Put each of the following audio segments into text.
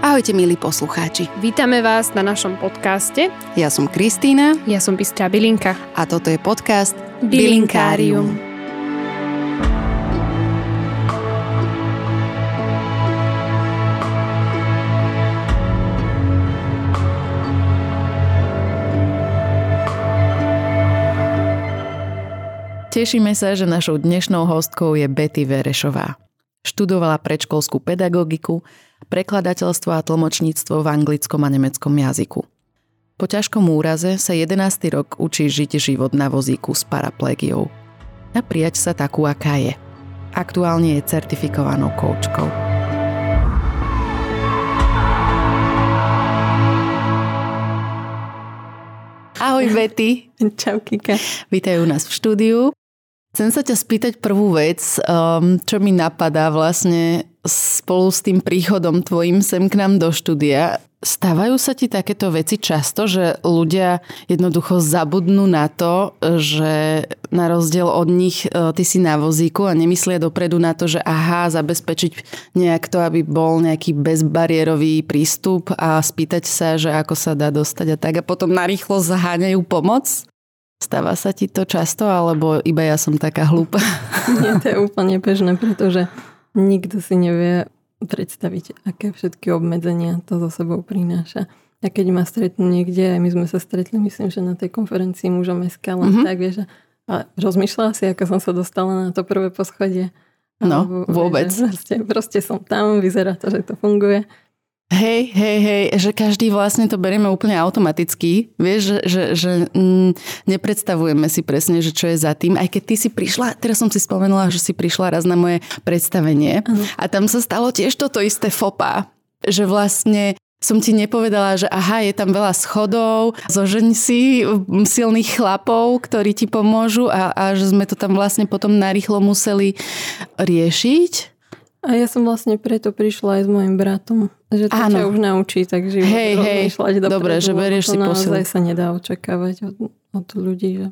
Ahojte milí poslucháči. Vítame vás na našom podcaste. Ja som Kristýna. Ja som Bystrá Bilinka. A toto je podcast Bilinkárium. Tešíme sa, že našou dnešnou hostkou je Betty Verešová. Študovala predškolskú pedagogiku, prekladateľstvo a tlmočníctvo v anglickom a nemeckom jazyku. Po ťažkom úraze sa 11. rok učí žiť život na vozíku s paraplégiou. A prijať sa takú, aká je. Aktuálne je certifikovanou koučkou. Ahoj Betty. Čau Kika. Vítaj u nás v štúdiu. Chcem sa ťa spýtať prvú vec, um, čo mi napadá vlastne spolu s tým príchodom tvojim sem k nám do štúdia. Stávajú sa ti takéto veci často, že ľudia jednoducho zabudnú na to, že na rozdiel od nich e, ty si na vozíku a nemyslia dopredu na to, že aha, zabezpečiť nejak to, aby bol nejaký bezbariérový prístup a spýtať sa, že ako sa dá dostať a tak a potom narýchlo zaháňajú pomoc? Stáva sa ti to často, alebo iba ja som taká hlúpa? Nie, to je úplne bežné, pretože nikto si nevie predstaviť, aké všetky obmedzenia to so sebou prináša. A keď ma stretnú niekde, aj my sme sa stretli, myslím, že na tej konferencii mužom SK, len mm-hmm. tak, vieš, a rozmýšľala si, ako som sa dostala na to prvé poschodie. No, Alebo, vôbec. Vieš, proste, proste som tam, vyzerá to, že to funguje. Hej, hej, hej, že každý vlastne to berieme úplne automaticky. Vieš, že, že, že mm, nepredstavujeme si presne, že čo je za tým. Aj keď ty si prišla, teraz som si spomenula, že si prišla raz na moje predstavenie uh-huh. a tam sa stalo tiež toto isté fopa. Že vlastne som ti nepovedala, že aha, je tam veľa schodov, zožeň si silných chlapov, ktorí ti pomôžu a, a že sme to tam vlastne potom narýchlo museli riešiť. A ja som vlastne preto prišla aj s mojim bratom. Že to Áno. ťa už naučí tak život hej, hej, dopredu. Dobre, že berieš si naozaj sa nedá očakávať od, od ľudí, že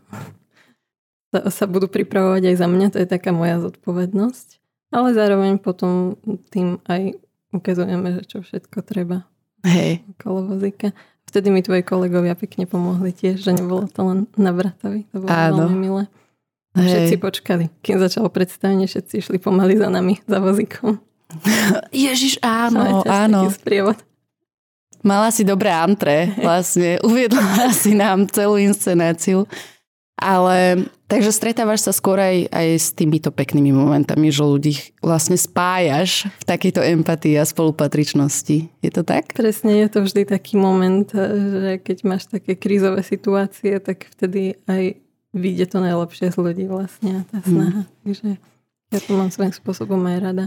sa, sa budú pripravovať aj za mňa. To je taká moja zodpovednosť. Ale zároveň potom tým aj ukazujeme, že čo všetko treba. Hej. Okolo vozíka. Vtedy mi tvoji kolegovia pekne pomohli tiež, že nebolo to len na bratovi. To bolo Áno. veľmi milé. A všetci Hej. počkali. Kým začalo predstavenie, všetci išli pomaly za nami, za vozíkom. Ježiš, áno, áno. Mala si dobré antre, vlastne. Uviedla si nám celú inscenáciu. Ale takže stretávaš sa skôr aj, aj s týmito peknými momentami, že ľudí vlastne spájaš v takejto empatii a spolupatričnosti. Je to tak? Presne, je to vždy taký moment, že keď máš také krízové situácie, tak vtedy aj vyjde to najlepšie z ľudí vlastne, tá mhm. snaha. Hmm. Takže ja to mám svojím spôsobom aj rada.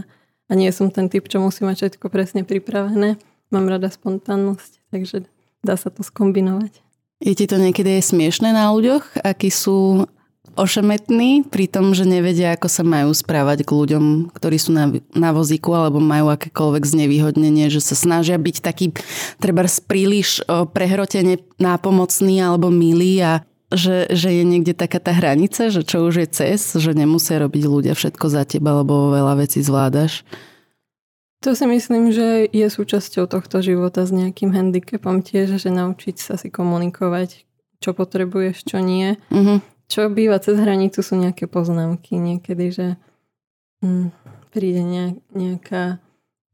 A nie som ten typ, čo musí mať všetko presne pripravené. Mám rada spontánnosť, takže dá sa to skombinovať. Je ti to niekedy aj smiešné na ľuďoch, akí sú ošemetní pri tom, že nevedia, ako sa majú správať k ľuďom, ktorí sú na, na vozíku alebo majú akékoľvek znevýhodnenie, že sa snažia byť taký treba príliš prehrotene nápomocný alebo milý a že, že je niekde taká tá hranica, že čo už je cez, že nemusia robiť ľudia všetko za teba, lebo veľa vecí zvládaš? To si myslím, že je súčasťou tohto života s nejakým handicapom tiež, že naučiť sa si komunikovať, čo potrebuješ, čo nie. Uh-huh. Čo býva cez hranicu sú nejaké poznámky niekedy, že hm, príde nejaká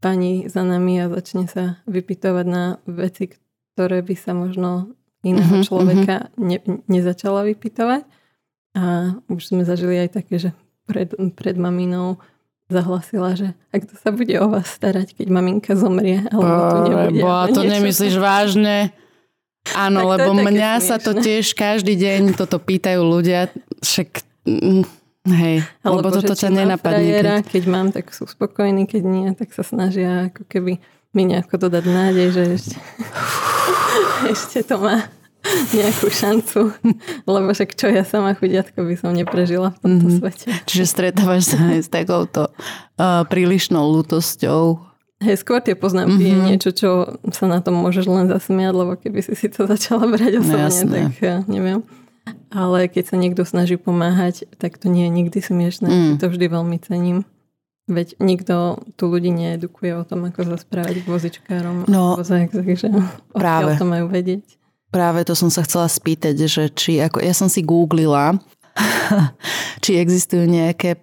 pani za nami a začne sa vypytovať na veci, ktoré by sa možno iného uh-huh, človeka uh-huh. Ne, nezačala vypytovať. A už sme zažili aj také, že pred, pred maminou zahlasila, že ak to sa bude o vás starať, keď maminka zomrie, alebo tu nebude. Bo, to nemyslíš vážne? Áno, lebo mňa smiešné. sa to tiež každý deň toto pýtajú ľudia, však mm, hej, alebo lebo toto ťa nenapadne. Frajera, keď... keď mám, tak sú spokojní, keď nie, tak sa snažia ako keby mi nejako dodať nádej, že ešte, ešte to má nejakú šancu, lebo však čo ja sama chudiatko by som neprežila v tomto mm-hmm. svete. Čiže stretávaš sa aj s takouto uh, prílišnou lútosťou. Hej, skôr tie poznámky mm-hmm. je niečo, čo sa na tom môžeš len zasmiať, lebo keby si si to začala brať osobne, no, tak ja neviem. Ale keď sa niekto snaží pomáhať, tak to nie je nikdy smiešne. Mm. To vždy veľmi cením. Veď nikto tu ľudí needukuje o tom, ako sa správať k vozičkárom no, vozách, takže práve. to majú vedieť. Práve to som sa chcela spýtať, že či ako, ja som si googlila, či existujú nejaké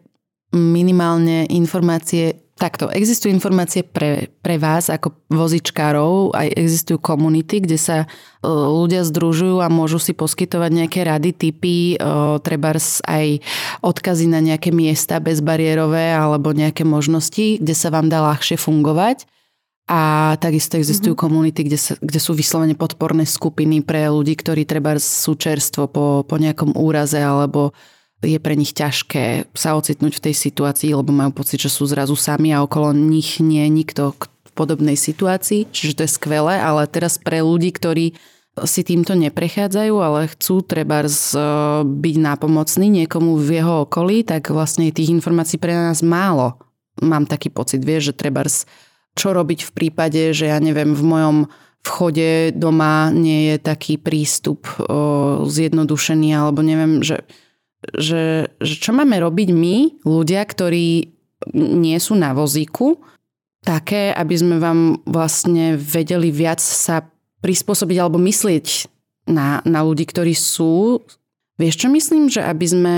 minimálne informácie Takto, existujú informácie pre, pre vás ako vozičkárov, aj existujú komunity, kde sa e, ľudia združujú a môžu si poskytovať nejaké rady, typy, e, treba aj odkazy na nejaké miesta bezbariérové alebo nejaké možnosti, kde sa vám dá ľahšie fungovať. A takisto existujú mm-hmm. komunity, kde, sa, kde sú vyslovene podporné skupiny pre ľudí, ktorí treba sú čerstvo po, po nejakom úraze alebo je pre nich ťažké sa ocitnúť v tej situácii, lebo majú pocit, že sú zrazu sami a okolo nich nie nikto v podobnej situácii. Čiže to je skvelé, ale teraz pre ľudí, ktorí si týmto neprechádzajú, ale chcú treba byť nápomocný niekomu v jeho okolí, tak vlastne tých informácií pre nás málo. Mám taký pocit, vieš, že treba čo robiť v prípade, že ja neviem, v mojom vchode doma nie je taký prístup o, zjednodušený, alebo neviem, že že, že čo máme robiť my, ľudia, ktorí nie sú na vozíku, také, aby sme vám vlastne vedeli viac sa prispôsobiť alebo myslieť na, na ľudí, ktorí sú. Vieš čo myslím? Že aby sme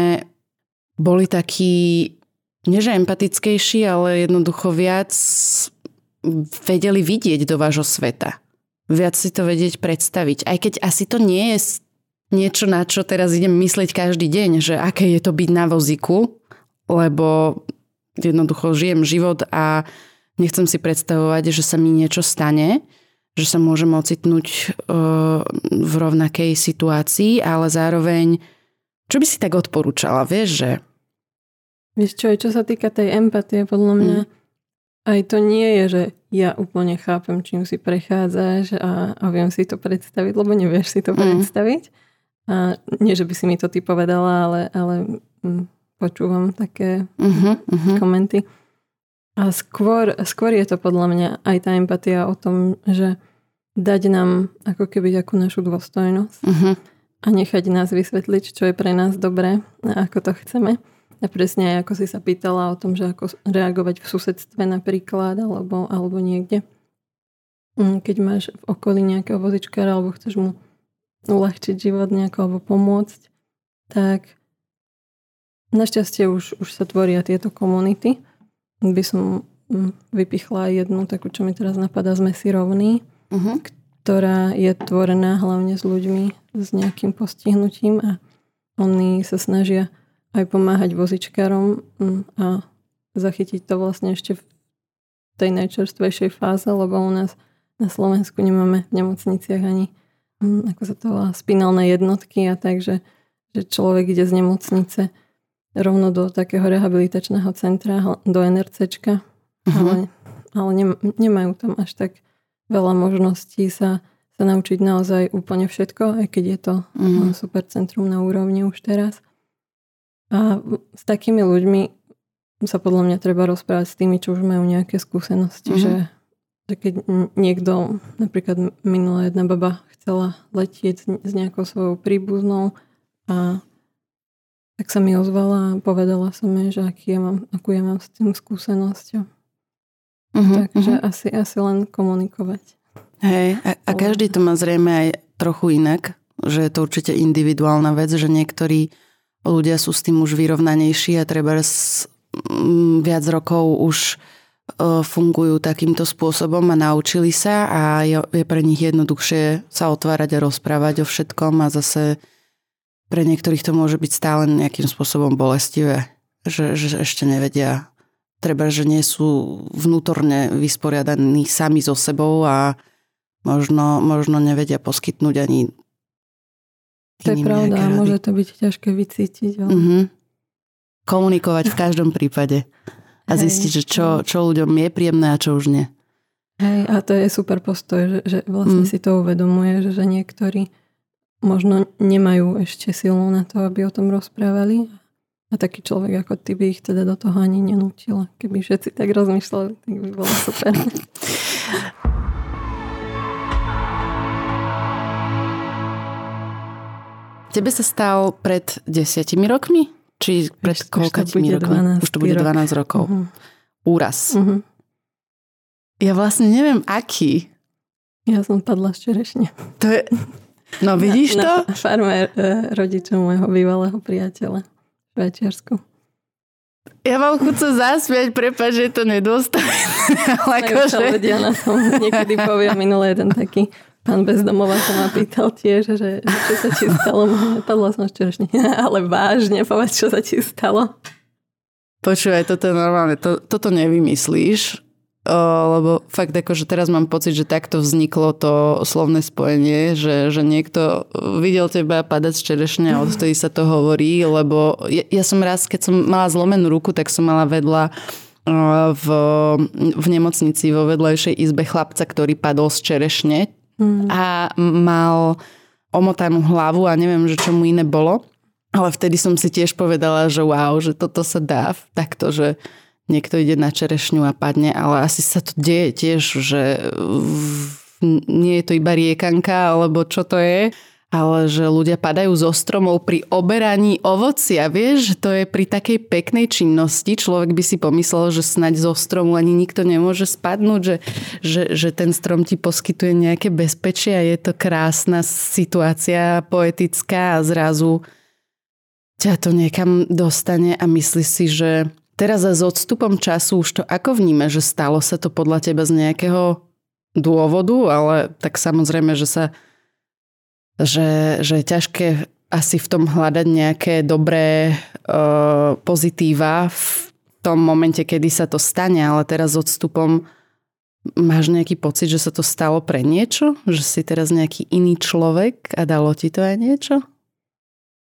boli takí, nie že empatickejší, ale jednoducho viac vedeli vidieť do vášho sveta. Viac si to vedieť predstaviť. Aj keď asi to nie je niečo, na čo teraz idem myslieť každý deň, že aké je to byť na vozíku, lebo jednoducho žijem život a nechcem si predstavovať, že sa mi niečo stane, že sa môžem ocitnúť e, v rovnakej situácii, ale zároveň, čo by si tak odporúčala, vieš, že... Vieš čo, čo sa týka tej empatie, podľa mňa, mm. aj to nie je, že ja úplne chápem, čím si prechádzaš a, a viem si to predstaviť, lebo nevieš si to mm. predstaviť a nie, že by si mi to ty povedala, ale, ale hm, počúvam také uh-huh, uh-huh. komenty. A skôr, skôr je to podľa mňa aj tá empatia o tom, že dať nám ako keby takú našu dôstojnosť uh-huh. a nechať nás vysvetliť, čo je pre nás dobré a ako to chceme. A presne aj ako si sa pýtala o tom, že ako reagovať v susedstve napríklad alebo, alebo niekde. Hm, keď máš v okolí nejakého vozičkára alebo chceš mu uľahčiť život nejako alebo pomôcť, tak našťastie už, už sa tvoria tieto komunity. By som mm, vypichla jednu takú, čo mi teraz napadá, sme si rovní, uh-huh. ktorá je tvorená hlavne s ľuďmi s nejakým postihnutím a oni sa snažia aj pomáhať vozičkárom mm, a zachytiť to vlastne ešte v tej najčerstvejšej fáze, lebo u nás na Slovensku nemáme v nemocniciach ani ako sa to volá, spinálne jednotky a tak, že, že človek ide z nemocnice rovno do takého rehabilitačného centra, do NRCčka, uh-huh. ale, ale nemajú tam až tak veľa možností sa, sa naučiť naozaj úplne všetko, aj keď je to uh-huh. super centrum na úrovni už teraz. A s takými ľuďmi sa podľa mňa treba rozprávať s tými, čo už majú nejaké skúsenosti, uh-huh. že, že keď niekto, napríklad minulá jedna baba chcela letieť s nejakou svojou príbuznou a tak sa mi ozvala a povedala som jej, že aký ja mám, akú ja mám s tým skúsenosťou. Uh-huh, Takže uh-huh. Asi, asi len komunikovať. Hej, a, a každý to má zrejme aj trochu inak, že je to určite individuálna vec, že niektorí ľudia sú s tým už vyrovnanejší a treba viac rokov už fungujú takýmto spôsobom a naučili sa a je, je pre nich jednoduchšie sa otvárať a rozprávať o všetkom a zase pre niektorých to môže byť stále nejakým spôsobom bolestivé, že, že ešte nevedia. Treba, že nie sú vnútorne vysporiadaní sami so sebou a možno, možno nevedia poskytnúť ani To je pravda, môže to byť ťažké vycítiť. Ale... Mm-hmm. Komunikovať v každom prípade a zistiť, že čo, čo ľuďom je príjemné a čo už nie. Hej, a to je super postoj, že, že vlastne mm. si to uvedomuje, že, že niektorí možno nemajú ešte silu na to, aby o tom rozprávali. A taký človek ako ty by ich teda do toho ani nenútila. Keby všetci tak rozmýšľali, tak by bolo super. Tebe sa stal pred desiatimi rokmi? Či pred koľkatými rokmi? 12 Už to bude 12 rok. rokov. Uh-huh. úraz. Uh-huh. Ja vlastne neviem, aký. Ja som padla z čerešne. To je... No vidíš na, to? Na farme e, rodičov môjho bývalého priateľa v Švajčiarsku. Ja mám chuť sa zasmiať, prepáč, že je to nedôstojné. Ale akože... ľudia na tom niekedy poviem minulé jeden taký pán bezdomová sa ma pýtal tiež, že, že čo sa ti stalo. Padla som čerešne. Ale vážne, povedz, čo sa ti stalo. Počúvaj, toto je normálne, to, toto nevymyslíš lebo fakt akože teraz mám pocit, že takto vzniklo to slovné spojenie, že, že niekto videl teba padať z čerešne a odtedy sa to hovorí, lebo ja, ja som raz, keď som mala zlomenú ruku, tak som mala vedľa v, v nemocnici vo vedlejšej izbe chlapca, ktorý padol z čerešne mm. a mal omotanú hlavu a neviem, že čo mu iné bolo. Ale vtedy som si tiež povedala, že wow, že toto sa dá takto, že niekto ide na čerešňu a padne, ale asi sa to deje tiež, že nie je to iba riekanka, alebo čo to je, ale že ľudia padajú zo stromov pri oberaní ovocia. Vieš, to je pri takej peknej činnosti. Človek by si pomyslel, že snaď zo stromu ani nikto nemôže spadnúť, že, že, že ten strom ti poskytuje nejaké bezpečie a je to krásna situácia, poetická a zrazu ťa to niekam dostane a myslí si, že Teraz a s odstupom času už to ako vníme, že stalo sa to podľa teba z nejakého dôvodu, ale tak samozrejme, že sa že, že je ťažké asi v tom hľadať nejaké dobré uh, pozitíva v tom momente, kedy sa to stane, ale teraz s odstupom máš nejaký pocit, že sa to stalo pre niečo? Že si teraz nejaký iný človek a dalo ti to aj niečo?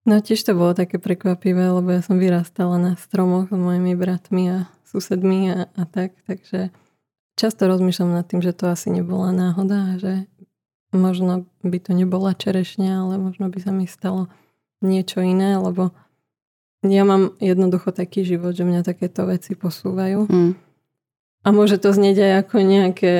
No tiež to bolo také prekvapivé, lebo ja som vyrastala na stromoch s mojimi bratmi a susedmi a, a tak, takže často rozmýšľam nad tým, že to asi nebola náhoda, že možno by to nebola čerešňa, ale možno by sa mi stalo niečo iné, lebo ja mám jednoducho taký život, že mňa takéto veci posúvajú. Mm. A môže to znieť aj ako nejaké,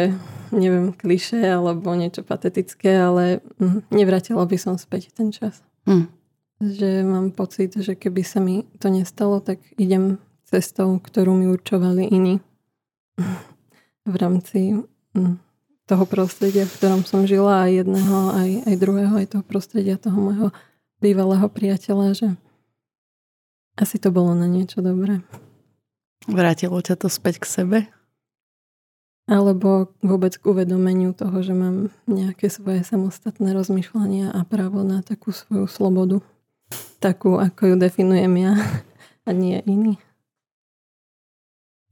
neviem, kliše alebo niečo patetické, ale mm, nevratila by som späť ten čas. Mm že mám pocit, že keby sa mi to nestalo, tak idem cestou, ktorú mi určovali iní v rámci mm, toho prostredia, v ktorom som žila aj jedného, aj, aj druhého, aj toho prostredia toho môjho bývalého priateľa, že asi to bolo na niečo dobré. Vrátilo ťa to späť k sebe? Alebo vôbec k uvedomeniu toho, že mám nejaké svoje samostatné rozmýšľania a právo na takú svoju slobodu takú, ako ju definujem ja a nie iný.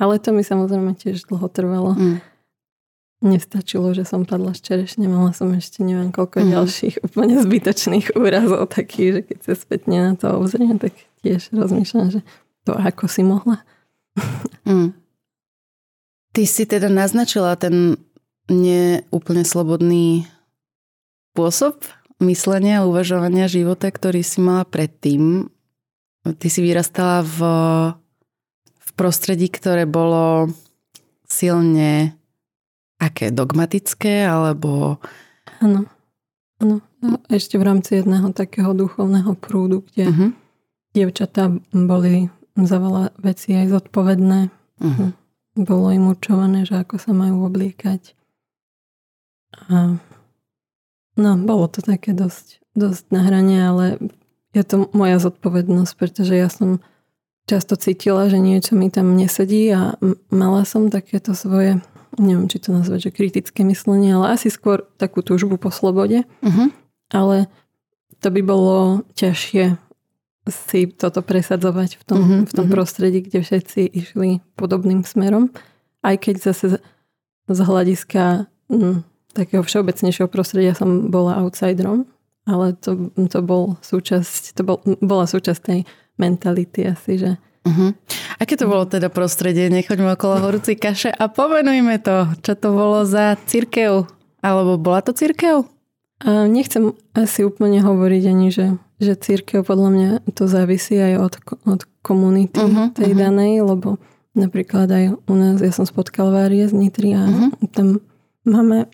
Ale to mi samozrejme tiež dlho trvalo. Mm. Nestačilo, že som padla z čerešne, mala som ešte neviem koľko mm. ďalších úplne zbytočných úrazov takých, že keď sa spätne na to obzriem, tak tiež rozmýšľam, že to ako si mohla. Mm. Ty si teda naznačila ten neúplne slobodný spôsob myslenia a uvažovania života, ktorý si mala predtým. Ty si vyrastala v, v prostredí, ktoré bolo silne aké dogmatické, alebo... Áno. Áno. No, ešte v rámci jedného takého duchovného prúdu, kde uh-huh. dievčatá boli za veľa vecí aj zodpovedné. Uh-huh. Bolo im určované, že ako sa majú obliekať. A No, bolo to také dosť, dosť na hrane, ale je to moja zodpovednosť, pretože ja som často cítila, že niečo mi tam nesedí a mala som takéto svoje, neviem, či to nazvať, že kritické myslenie, ale asi skôr takú túžbu po slobode. Uh-huh. Ale to by bolo ťažšie si toto presadzovať v tom, uh-huh, v tom uh-huh. prostredí, kde všetci išli podobným smerom. Aj keď zase z hľadiska hm, takého všeobecnejšieho prostredia som bola outsiderom, ale to, to bol súčasť, to bol, bola súčasť tej mentality asi, že Uh-huh. Aké to bolo teda prostredie? Nechoďme okolo horúcej kaše a pomenujme to. Čo to bolo za církev? Alebo bola to církev? A nechcem asi úplne hovoriť ani, že, že církev podľa mňa to závisí aj od, od komunity uh-huh, tej uh-huh. danej, lebo napríklad aj u nás, ja som spotkal Várie z Nitry a uh-huh. tam máme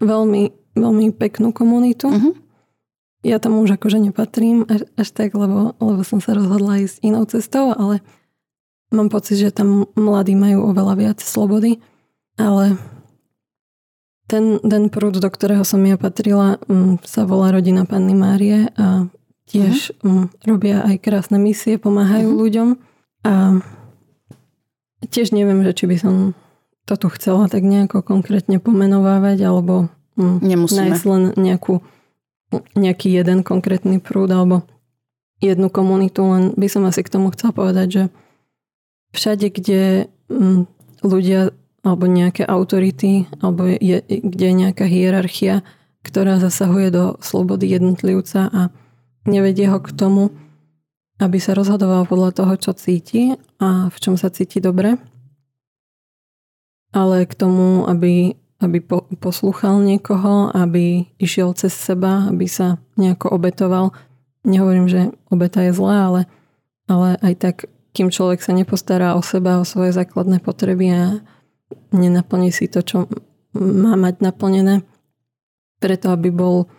veľmi, veľmi peknú komunitu. Uh-huh. Ja tam už akože nepatrím až, až tak, lebo, lebo som sa rozhodla ísť inou cestou, ale mám pocit, že tam mladí majú oveľa viac slobody, ale ten, ten prúd, do ktorého som ja patrila, um, sa volá Rodina Panny Márie a tiež uh-huh. um, robia aj krásne misie, pomáhajú uh-huh. ľuďom a tiež neviem, že či by som to tu chcela tak nejako konkrétne pomenovávať alebo um, nájsť len nejakú, nejaký jeden konkrétny prúd alebo jednu komunitu, len by som asi k tomu chcela povedať, že všade, kde mm, ľudia alebo nejaké autority, alebo je, kde je nejaká hierarchia, ktorá zasahuje do slobody jednotlivca a nevedie ho k tomu, aby sa rozhodoval podľa toho, čo cíti a v čom sa cíti dobre, ale k tomu, aby, aby po, poslúchal niekoho, aby išiel cez seba, aby sa nejako obetoval nehovorím, že obeta je zlá, ale, ale aj tak, kým človek sa nepostará o seba, o svoje základné potreby a nenaplní si to, čo má mať naplnené, preto aby bol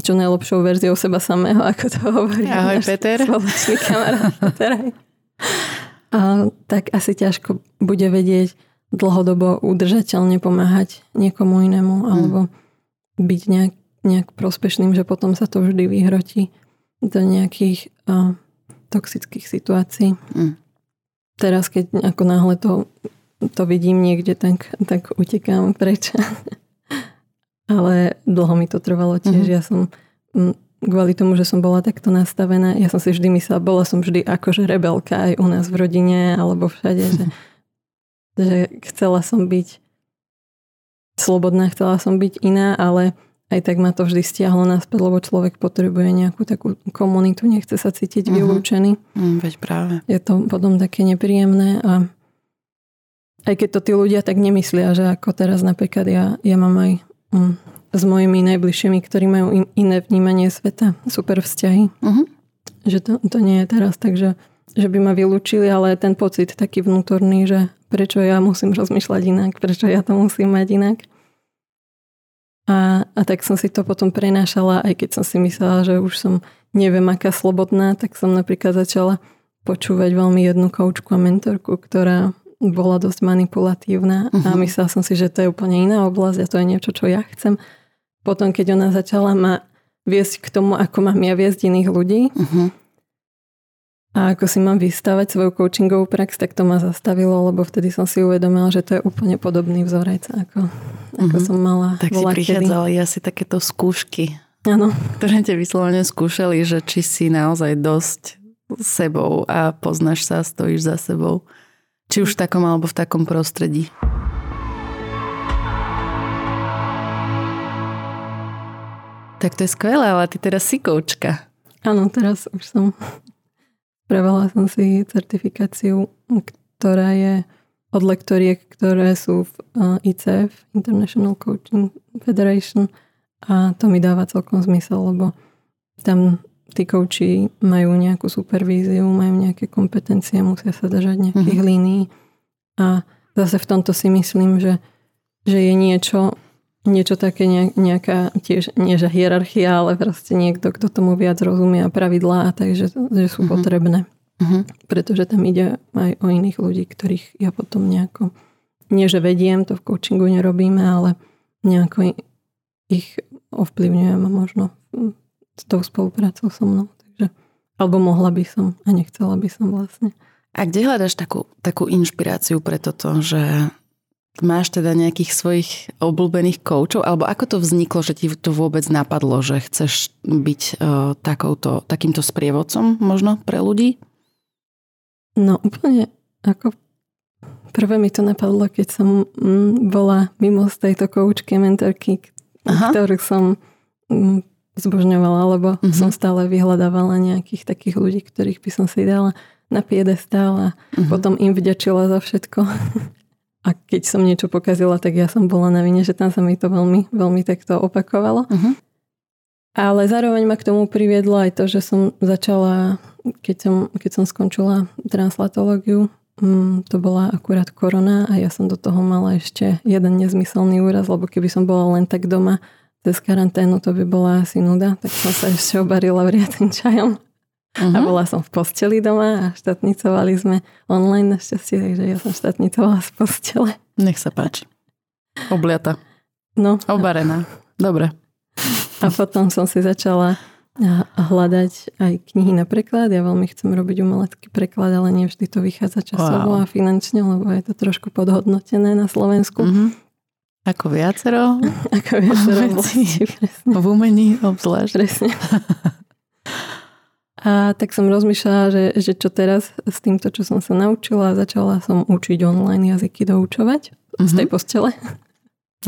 čo najlepšou verziou seba samého, ako to hovorí Ahoj, Peter. spoločný kamarát Peter. A, tak asi ťažko bude vedieť dlhodobo udržateľne pomáhať niekomu inému mm. alebo byť nejak, nejak prospešným, že potom sa to vždy vyhrotí do nejakých uh, toxických situácií. Mm. Teraz, keď ako náhle to, to vidím niekde, tak, tak utekám preč. Ale dlho mi to trvalo tiež. Mm-hmm. Ja som kvôli tomu, že som bola takto nastavená, ja som si vždy myslela, bola som vždy akože rebelka aj u nás v rodine alebo všade, že, že chcela som byť slobodná, chcela som byť iná, ale aj tak ma to vždy stiahlo naspäť, lebo človek potrebuje nejakú takú komunitu, nechce sa cítiť uh-huh. vylúčený. Mm, veď práve. Je to potom také nepríjemné a aj keď to tí ľudia tak nemyslia, že ako teraz napríklad ja, ja mám aj um, s mojimi najbližšími, ktorí majú in, iné vnímanie sveta, super vzťahy. Uh-huh. Že to, to nie je teraz tak, že, že by ma vylúčili, ale ten pocit taký vnútorný, že prečo ja musím rozmýšľať inak, prečo ja to musím mať inak. A, a tak som si to potom prenášala, aj keď som si myslela, že už som neviem aká slobodná, tak som napríklad začala počúvať veľmi jednu koučku a mentorku, ktorá bola dosť manipulatívna uh-huh. a mhm. myslela som si, že to je úplne iná oblasť a to je niečo, čo ja chcem. Potom, keď ona začala ma viesť k tomu, ako mám ja viesť iných ľudí, uh-huh. A ako si mám vystavať svoju coachingovú prax, tak to ma zastavilo, lebo vtedy som si uvedomila, že to je úplne podobný vzorec, ako, ako mm-hmm. som mala. Tak si prichádzali kedy. asi takéto skúšky, ano. ktoré te vyslovene skúšali, že či si naozaj dosť sebou a poznáš sa a stojíš za sebou. Či už v takom alebo v takom prostredí. Tak to je skvelé, ale ty teraz si koučka. Áno, teraz už som Spravila som si certifikáciu, ktorá je od lektoriek, ktoré sú v ICF, International Coaching Federation a to mi dáva celkom zmysel, lebo tam tí kouči majú nejakú supervíziu, majú nejaké kompetencie, musia sa držať nejakých mm-hmm. línií a zase v tomto si myslím, že, že je niečo, niečo také nejaká tiež, nie že hierarchia, ale proste niekto, kto tomu viac rozumie a pravidlá, takže že sú uh-huh. potrebné. Uh-huh. Pretože tam ide aj o iných ľudí, ktorých ja potom nejako, nie že vediem, to v coachingu nerobíme, ale nejako ich ovplyvňujem možno s tou spoluprácou so mnou. Takže, alebo mohla by som a nechcela by som vlastne. A kde hľadaš takú, takú inšpiráciu pre toto, že Máš teda nejakých svojich obľúbených koučov? Alebo ako to vzniklo, že ti to vôbec napadlo, že chceš byť uh, takouto, takýmto sprievodcom možno pre ľudí? No úplne ako prvé mi to napadlo, keď som mm, bola mimo z tejto koučky, mentorky, Aha. ktorú som mm, zbožňovala, lebo uh-huh. som stále vyhľadávala nejakých takých ľudí, ktorých by som si dala na piedestál a uh-huh. potom im vďačila za všetko. A keď som niečo pokazila, tak ja som bola na vine, že tam sa mi to veľmi, veľmi takto opakovalo. Uh-huh. Ale zároveň ma k tomu priviedlo aj to, že som začala, keď som, keď som skončila translatológiu, um, to bola akurát korona a ja som do toho mala ešte jeden nezmyselný úraz, lebo keby som bola len tak doma cez karanténu, to by bola asi nuda, tak som sa ešte obarila vriacim čajom. Uh-huh. A bola som v posteli doma a štátnicovali sme online našťastie, takže ja som štátnicovala z postele. Nech sa páči. Obliata. No. Obarená. Dobre. A potom som si začala hľadať aj knihy na preklad. Ja veľmi chcem robiť umelecký preklad, ale nie vždy to vychádza časovo wow. a finančne, lebo je to trošku podhodnotené na Slovensku. Mm-hmm. Ako viacero. Ako viacero v umení obzvlášť. Presne. A tak som rozmýšľala, že, že čo teraz s týmto, čo som sa naučila, začala som učiť online jazyky doučovať mm-hmm. z tej mhm. postele.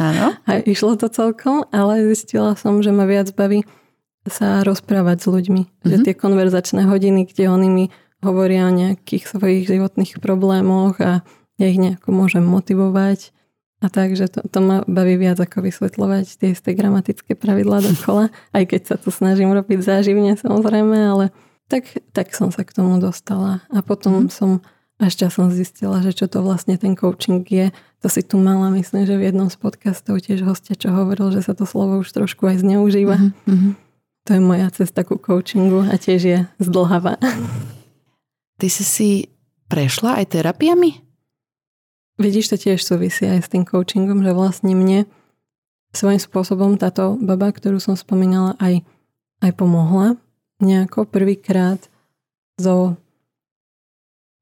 Áno. A išlo to celkom, ale zistila som, že ma viac baví sa rozprávať s ľuďmi. Mm-hmm. Že mhm. tie konverzačné hodiny, kde oni mi hovoria o nejakých svojich životných problémoch a ja ich nejako môžem motivovať. A tak, že to, to ma baví viac ako vysvetľovať tie isté gramatické pravidlá dokola, aj keď sa to snažím robiť záživne samozrejme, ale tak, tak som sa k tomu dostala. A potom mm. som až časom zistila, že čo to vlastne ten coaching je. To si tu mala, myslím, že v jednom z podcastov tiež hostia, čo hovoril, že sa to slovo už trošku aj zneužíva. Mm-hmm. To je moja cesta ku coachingu a tiež je zdlhavá. Ty si si prešla aj terapiami? Vidíš, to tiež súvisí aj s tým coachingom, že vlastne mne svojím spôsobom táto baba, ktorú som spomínala, aj, aj pomohla nejako prvýkrát zo,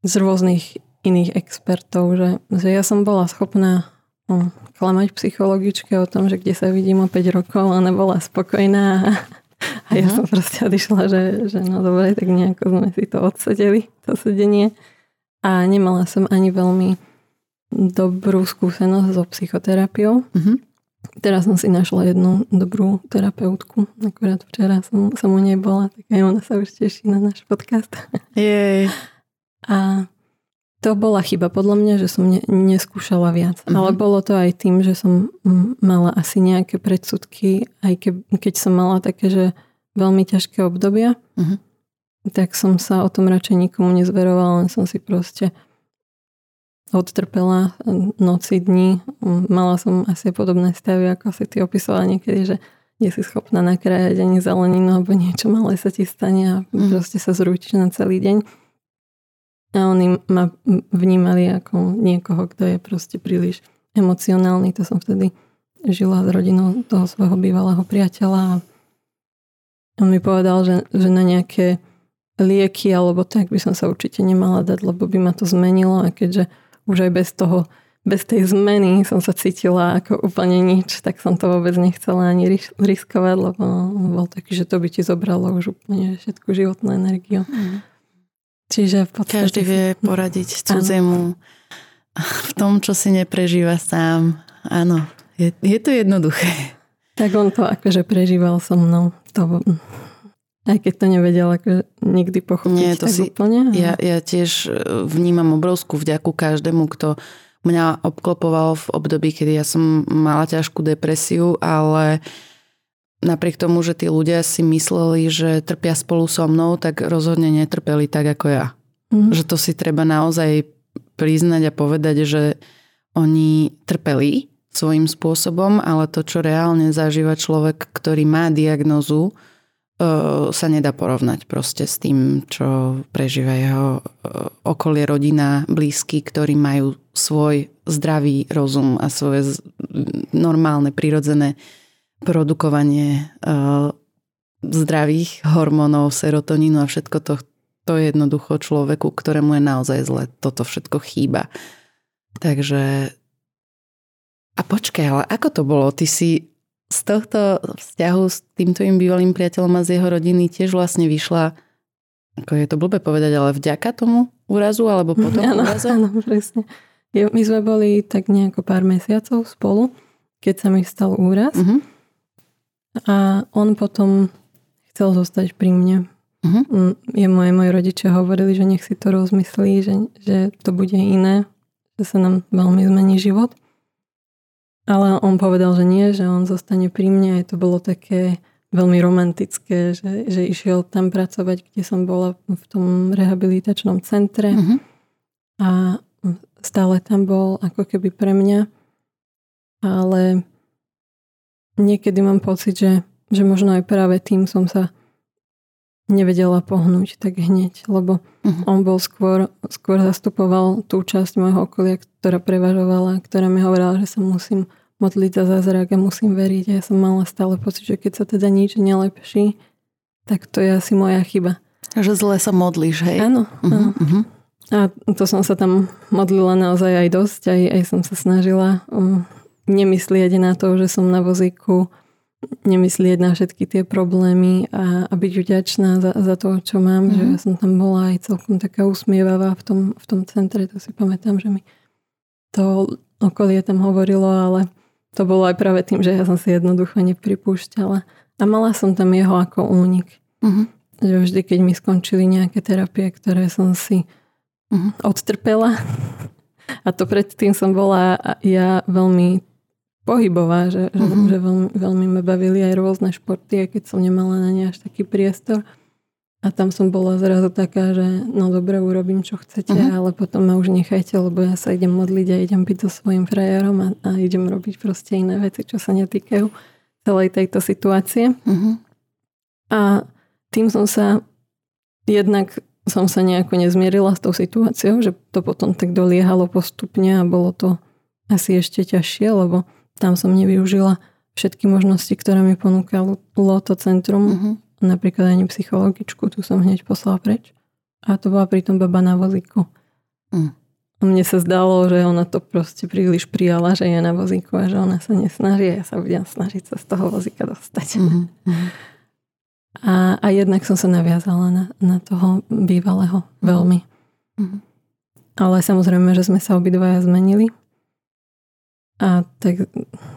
z rôznych iných expertov, že, že ja som bola schopná no, klamať psychologičke o tom, že kde sa vidím o 5 rokov a nebola spokojná a, ja uh-huh. som proste odišla, že, že no dobre, tak nejako sme si to odsedeli, to sedenie a nemala som ani veľmi dobrú skúsenosť so psychoterapiou. Mm-hmm. Teraz som si našla jednu dobrú terapeutku. Akurát včera som, som u nej bola, tak aj ona sa už teší na náš podcast. Jej. A to bola chyba podľa mňa, že som ne, neskúšala viac. Mm-hmm. Ale bolo to aj tým, že som mala asi nejaké predsudky, aj ke, keď som mala také, že veľmi ťažké obdobia, mm-hmm. tak som sa o tom radšej nikomu nezverovala, len som si proste odtrpela noci, dní. Mala som asi podobné stavy, ako si ty opisovala niekedy, že nie si schopná nakrájať ani zeleninu alebo niečo malé sa ti stane a mm. proste sa zrútiš na celý deň. A oni ma vnímali ako niekoho, kto je proste príliš emocionálny. To som vtedy žila s rodinou toho svojho bývalého priateľa a on mi povedal, že, že na nejaké lieky alebo tak by som sa určite nemala dať, lebo by ma to zmenilo a keďže už aj bez toho, bez tej zmeny som sa cítila ako úplne nič, tak som to vôbec nechcela ani riskovať, lebo bol taký, že to by ti zobralo už úplne všetku životnú energiu. Mm. Čiže v podstate... Každý vie poradiť cudzemu v tom, čo si neprežíva sám. Áno, je, je to jednoduché. Tak on to akože prežíval so mnou. To aj keď to nevedel ako nikdy pochopiť Nie, to si, úplne. Ja, ja tiež e, vnímam obrovskú vďaku každému, kto mňa obklopoval v období, kedy ja som mala ťažkú depresiu, ale napriek tomu, že tí ľudia si mysleli, že trpia spolu so mnou, tak rozhodne netrpeli tak ako ja. Mm. Že to si treba naozaj priznať a povedať, že oni trpeli svojím spôsobom, ale to, čo reálne zažíva človek, ktorý má diagnozu, sa nedá porovnať proste s tým, čo prežíva jeho okolie, rodina, blízky, ktorí majú svoj zdravý rozum a svoje normálne, prirodzené produkovanie zdravých hormónov, serotonínu a všetko to, to je jednoducho človeku, ktorému je naozaj zle. Toto všetko chýba. Takže a počkaj, ale ako to bolo? Ty si z tohto vzťahu s týmto im bývalým priateľom a z jeho rodiny tiež vlastne vyšla, ako je to blbe povedať, ale vďaka tomu úrazu alebo potom áno, úrazu? Áno, presne. My sme boli tak nejako pár mesiacov spolu, keď sa mi stal úraz. Uh-huh. A on potom chcel zostať pri mne. Uh-huh. Je moje, moje rodičia hovorili, že nech si to rozmyslí, že, že to bude iné, že sa nám veľmi zmení život. Ale on povedal, že nie, že on zostane pri mne. Aj to bolo také veľmi romantické, že, že išiel tam pracovať, kde som bola v tom rehabilitačnom centre. Uh-huh. A stále tam bol ako keby pre mňa. Ale niekedy mám pocit, že, že možno aj práve tým som sa nevedela pohnúť tak hneď, lebo uh-huh. on bol skôr, skôr zastupoval tú časť môjho okolia, ktorá prevažovala, ktorá mi hovorila, že sa musím modliť za zázrak a musím veriť. Ja som mala stále pocit, že keď sa teda nič nelepší, tak to je asi moja chyba. Že zle sa modlíš, hej? Áno. Uh-huh, áno. Uh-huh. A to som sa tam modlila naozaj aj dosť, aj, aj som sa snažila um, nemyslieť na to, že som na vozíku, nemyslieť na všetky tie problémy a, a byť vďačná za, za to, čo mám, mm. že ja som tam bola aj celkom taká usmievavá v tom, v tom centre, to si pamätám, že mi to okolie tam hovorilo, ale to bolo aj práve tým, že ja som si jednoducho nepripúšťala. A mala som tam jeho ako únik. Mm-hmm. Že vždy, keď mi skončili nejaké terapie, ktoré som si uh-huh. odtrpela. A to predtým som bola ja veľmi pohybová, že, uh-huh. že veľmi, veľmi ma bavili aj rôzne športy, aj keď som nemala na ne až taký priestor. A tam som bola zrazu taká, že no dobre, urobím čo chcete, uh-huh. ale potom ma už nechajte, lebo ja sa idem modliť a idem byť so svojim frajerom a, a idem robiť proste iné veci, čo sa netýkajú celej tejto situácie. Uh-huh. A tým som sa jednak som sa nejako nezmierila s tou situáciou, že to potom tak doliehalo postupne a bolo to asi ešte ťažšie, lebo tam som nevyužila všetky možnosti, ktoré mi ponúkalo to centrum. Uh-huh. Napríklad ani psychologičku, tu som hneď poslala preč. A to bola pritom baba na vozíku. A mne sa zdalo, že ona to proste príliš prijala, že je na vozíku a že ona sa nesnaží a ja sa budem snažiť sa z toho vozíka dostať. Uh-huh. A, a jednak som sa naviazala na, na toho bývalého mm. veľmi. Mm. Ale samozrejme, že sme sa obidvaja zmenili. A tak,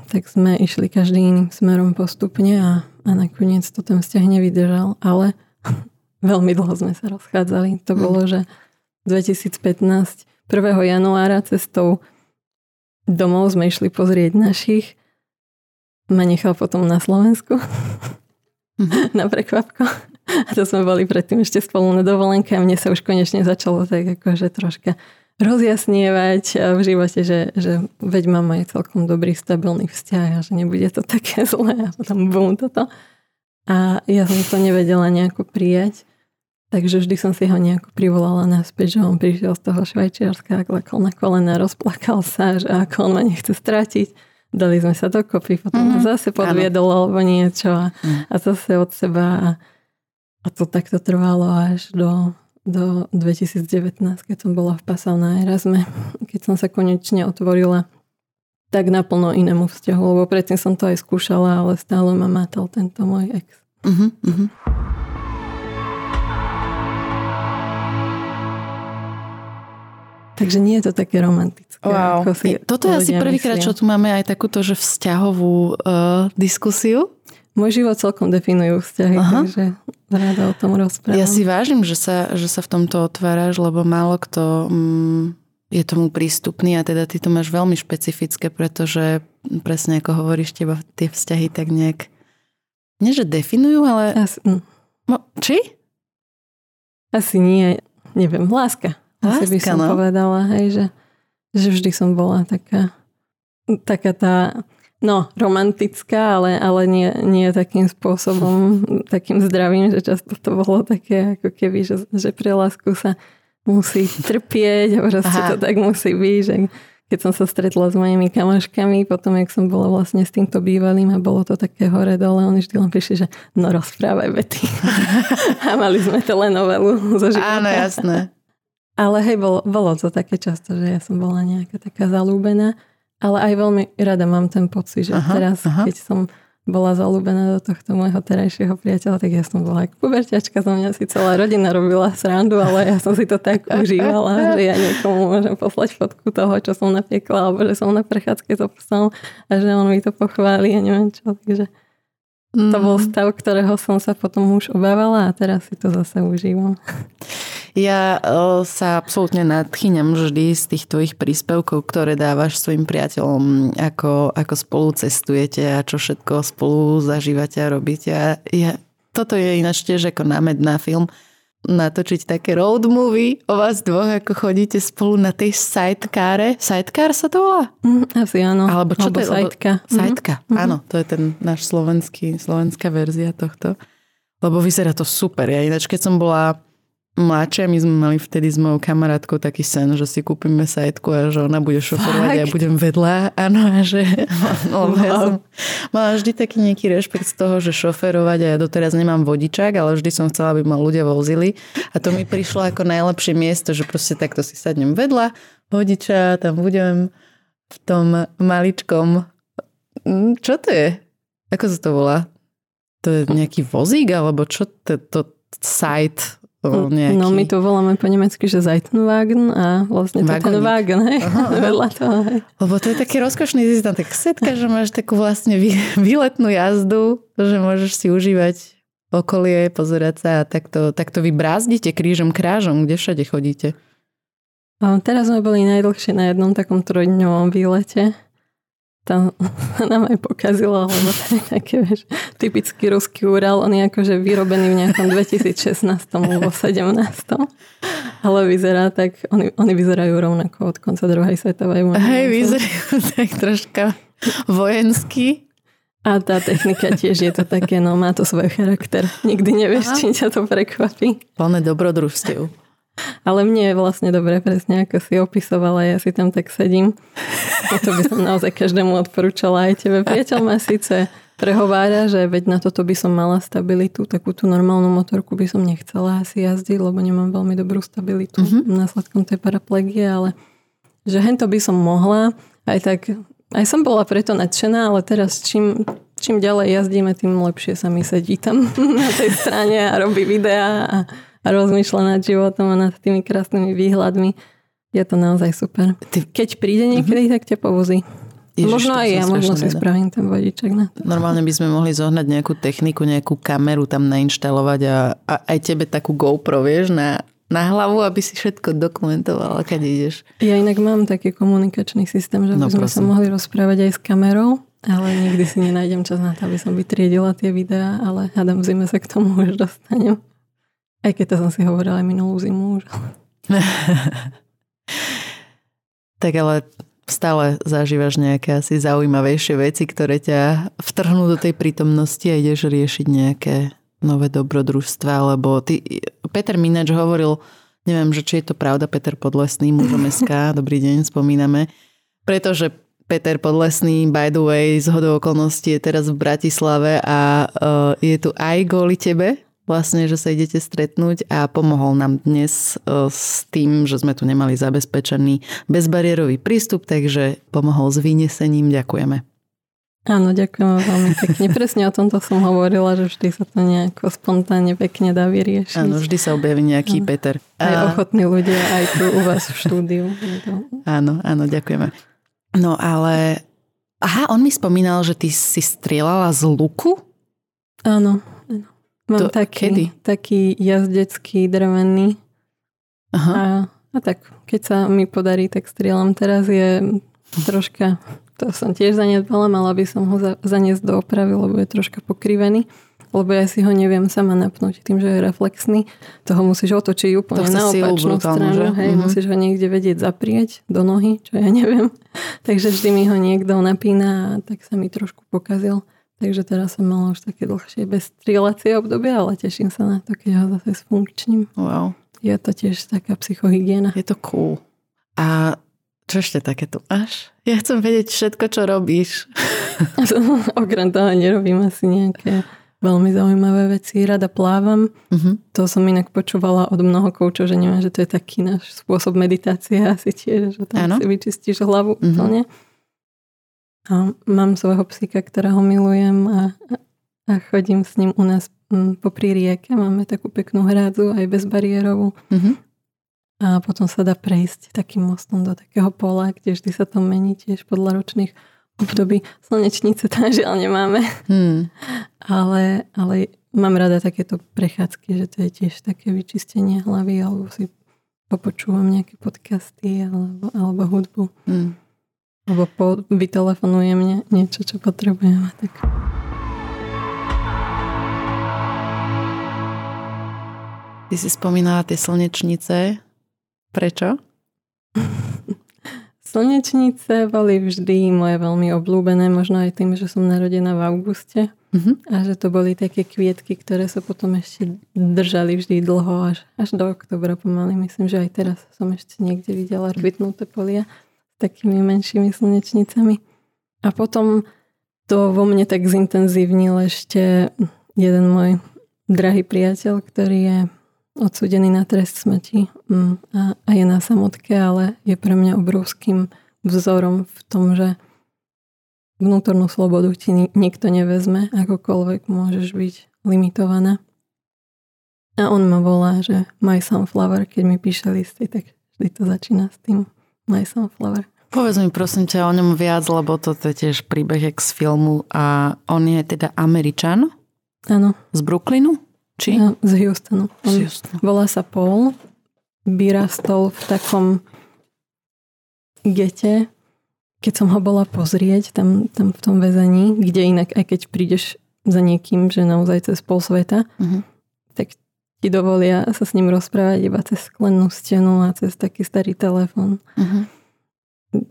tak sme išli každý iným smerom postupne a, a nakoniec to ten vzťah nevydržal. Ale veľmi dlho sme sa rozchádzali. To mm. bolo, že 2015, 1. januára cestou domov sme išli pozrieť našich. Ma nechal potom na Slovensku. na prekvapko. A to sme boli predtým ešte spolu na dovolenke a mne sa už konečne začalo tak akože troška rozjasnievať v živote, že, že veď mám aj celkom dobrý, stabilný vzťah a že nebude to také zlé a potom bum toto. A ja som to nevedela nejako prijať, takže vždy som si ho nejako privolala naspäť, že on prišiel z toho Švajčiarska, klakol na kolena, rozplakal sa, že ako on ma nechce stratiť dali sme sa dokopy, potom mm-hmm. zase podviedol alebo niečo a, mm. a zase od seba a, a to takto trvalo až do, do 2019, keď som bola v Pasau na Erasme, keď som sa konečne otvorila tak naplno inému vzťahu, lebo predtým som to aj skúšala, ale stále ma mátal tento môj ex. Mm-hmm. mm-hmm. Takže nie je to také romantické. Wow. Ako si Toto je asi prvýkrát, čo tu máme aj takúto, že vzťahovú uh, diskusiu. Môj život celkom definujú vzťahy, Aha. takže rada o tom rozprávam. Ja si vážim, že sa, že sa v tomto otváraš, lebo málo kto mm, je tomu prístupný a teda ty to máš veľmi špecifické, pretože presne ako hovoríš, teba tie vzťahy tak nejak nie, že definujú, ale... Asi, hm. no, či? Asi nie, neviem, láska. Láska, Asi by som no. povedala, hej, že, že vždy som bola taká, taká tá, no, romantická, ale, ale nie, nie takým spôsobom, takým zdravým, že často to bolo také, ako keby, že, že pre lásku sa musí trpieť a proste Aha. to tak musí byť, že keď som sa stretla s mojimi kamoškami, potom, jak som bola vlastne s týmto bývalým a bolo to také hore dole, oni vždy len prišli, že no rozprávaj, Betty. a mali sme telenovelu zo života. Áno, jasné. Ale hej, bolo, bolo to také často, že ja som bola nejaká taká zalúbená, ale aj veľmi rada mám ten pocit, že aha, teraz, aha. keď som bola zalúbená do tohto môjho terajšieho priateľa, tak ja som bola ako puberťačka, za mňa si celá rodina robila srandu, ale ja som si to tak užívala, že ja niekomu môžem poslať fotku toho, čo som napiekla, alebo že som na prechádzke so psom a že on mi to pochváli a neviem čo, takže mm. to bol mm. stav, ktorého som sa potom už obávala a teraz si to zase užívam. Ja sa absolútne nadchyňam vždy z tých tvojich príspevkov, ktoré dávaš svojim priateľom, ako, ako spolu cestujete a čo všetko spolu zažívate a robíte. A ja, toto je ináč tiež ako námed na film natočiť také road movie o vás dvoch, ako chodíte spolu na tej sidekáre. Sidecar sa to volá? Mm, asi áno. Alebo čo Alebo to je? Sideca. Sideca, mm-hmm. áno. To je ten náš slovenský, slovenská verzia tohto Lebo vyzerá to super. Ja ináč, keď som bola mladšia, my sme mali vtedy s mojou kamarátkou taký sen, že si kúpime sajtku a že ona bude šoferovať a ja budem vedľa. Áno, a že no, wow. ja som mala vždy taký nejaký rešpekt z toho, že šoferovať a ja doteraz nemám vodičák, ale vždy som chcela, aby ma ľudia vozili. A to mi prišlo ako najlepšie miesto, že proste takto si sadnem vedľa vodiča, tam budem v tom maličkom... Hm, čo to je? Ako sa to volá? To je nejaký vozík, alebo čo to, to site nejaký... No my to voláme po nemecky, že Seitenwagen a vlastne to je ten wagen, hej, aha, vedľa toho, hej. Lebo to je taký rozkošný, ty tam tak setka, že máš takú vlastne výletnú jazdu, že môžeš si užívať okolie, pozerať sa a takto, takto vy brázdite krížom krážom, kde všade chodíte. A teraz sme boli najdlhšie na jednom takom trojdňovom výlete to nám aj pokazilo, lebo to je také, vieš, typický ruský Ural, on je akože vyrobený v nejakom 2016 alebo 17. Ale vyzerá tak, oni, oni vyzerajú rovnako od konca druhej svetovej vojny. Hej, vyzerajú tak troška vojensky. A tá technika tiež je to také, no má to svoj charakter. Nikdy nevieš, Aha. či ťa to prekvapí. Plné dobrodružstiev. Ale mne je vlastne dobre, presne ako si opisovala, ja si tam tak sedím. A to by som naozaj každému odporúčala aj tebe. Priateľ ma síce prehovára, že veď na toto by som mala stabilitu, takú tú normálnu motorku by som nechcela asi jazdiť, lebo nemám veľmi dobrú stabilitu mm-hmm. následkom tej paraplegie, ale že hento by som mohla, aj tak, aj som bola preto nadšená, ale teraz čím, čím ďalej jazdíme, tým lepšie sa mi sedí tam na tej strane a robí videá a rozmýšľa nad životom a nad tými krásnymi výhľadmi. Je to naozaj super. Keď príde niekedy, mm-hmm. tak ťa povozí. Ježiš, možno aj ja, možno si spravím ten vodiček na to. Normálne by sme mohli zohnať nejakú techniku, nejakú kameru tam nainštalovať a, a aj tebe takú GoPro, vieš, na, na hlavu, aby si všetko dokumentovala, keď ideš. Ja inak mám taký komunikačný systém, že no, by sme prosím. sa mohli rozprávať aj s kamerou, ale nikdy si nenájdem čas na to, aby som vytriedila tie videá, ale hádam v zime sa k tomu už dostanem. Aj keď to som si hovorila aj minulú zimu už. tak ale stále zažívaš nejaké asi zaujímavejšie veci, ktoré ťa vtrhnú do tej prítomnosti a ideš riešiť nejaké nové dobrodružstva, lebo ty, Peter Minač hovoril, neviem, že či je to pravda, Peter Podlesný, mužom SK, dobrý deň, spomíname, pretože Peter Podlesný, by the way, z hodou okolností je teraz v Bratislave a uh, je tu aj kvôli tebe, vlastne, že sa idete stretnúť a pomohol nám dnes e, s tým, že sme tu nemali zabezpečený bezbariérový prístup, takže pomohol s vynesením. Ďakujeme. Áno, ďakujem veľmi pekne. Presne o tomto som hovorila, že vždy sa to nejako spontánne pekne dá vyriešiť. Áno, vždy sa objaví nejaký áno. Peter. Aj ochotní ľudia, aj tu u vás v štúdiu. Áno, áno, ďakujeme. No ale... Aha, on mi spomínal, že ty si strieľala z luku? Áno. Mám to, taký, kedy? taký jazdecký drevený. Aha. A, a tak, keď sa mi podarí, tak strieľam. Teraz je troška, to som tiež zanedbala, mala by som ho za, zaniesť do opravy, lebo je troška pokrivený lebo ja si ho neviem sama napnúť tým, že je reflexný. Toho musíš otočiť úplne na opačnú stranu. Že? Hej, mm-hmm. Musíš ho niekde vedieť zaprieť do nohy, čo ja neviem. Takže vždy mi ho niekto napína a tak sa mi trošku pokazil. Takže teraz som mala už také dlhšie bezstrieľacie obdobie, ale teším sa na to, keď ho zase sfunkčním. Wow. Je to tiež taká psychohygiena. Je to cool. A čo ešte také tu máš? Ja chcem vedieť všetko, čo robíš. Okrem toho nerobím asi nejaké veľmi zaujímavé veci. Rada plávam. Uh-huh. To som inak počúvala od mnoho koučov, že neviem, že to je taký náš spôsob meditácie asi tiež, že tam ano? si vyčistíš hlavu uh-huh. úplne. A mám svojho psíka, ktorého milujem a, a chodím s ním u nás popri rieke. Máme takú peknú hrádzu, aj bezbariérovú. Mm-hmm. A potom sa dá prejsť takým mostom do takého pola, kde vždy sa to mení tiež podľa ročných období. Slnečnice tam žiaľ nemáme. Hmm. Ale, ale mám rada takéto prechádzky, že to je tiež také vyčistenie hlavy, alebo si popočúvam nejaké podcasty alebo, alebo hudbu. Hmm. Alebo po, vytelefonuje mne niečo, čo potrebujem. Tak. Ty si spomínala tie slnečnice. Prečo? slnečnice boli vždy moje veľmi obľúbené, možno aj tým, že som narodená v auguste. Uh-huh. A že to boli také kvietky, ktoré sa potom ešte držali vždy dlho, až, až do oktobra pomaly. Myslím, že aj teraz som ešte niekde videla kvitnuté polia takými menšími slnečnicami. A potom to vo mne tak zintenzívnil ešte jeden môj drahý priateľ, ktorý je odsudený na trest smrti mm, a, a je na samotke, ale je pre mňa obrovským vzorom v tom, že vnútornú slobodu ti nikto nevezme, akokoľvek môžeš byť limitovaná. A on ma volá, že my sunflower, keď mi píše listy, tak vždy to začína s tým sunflower. Povedz mi prosím ťa o ňom viac, lebo toto je tiež príbeh z filmu a on je teda Američan? Áno. Z Brooklynu? Či? Ja, z Houstonu. On z Houstonu. Volá sa Paul. Vyrastol v takom gete, keď som ho bola pozrieť tam, tam v tom väzení, kde inak, aj keď prídeš za niekým, že naozaj cez pol sveta, uh-huh. tak ti dovolia sa s ním rozprávať iba cez sklenú stenu a cez taký starý telefón. Uh-huh.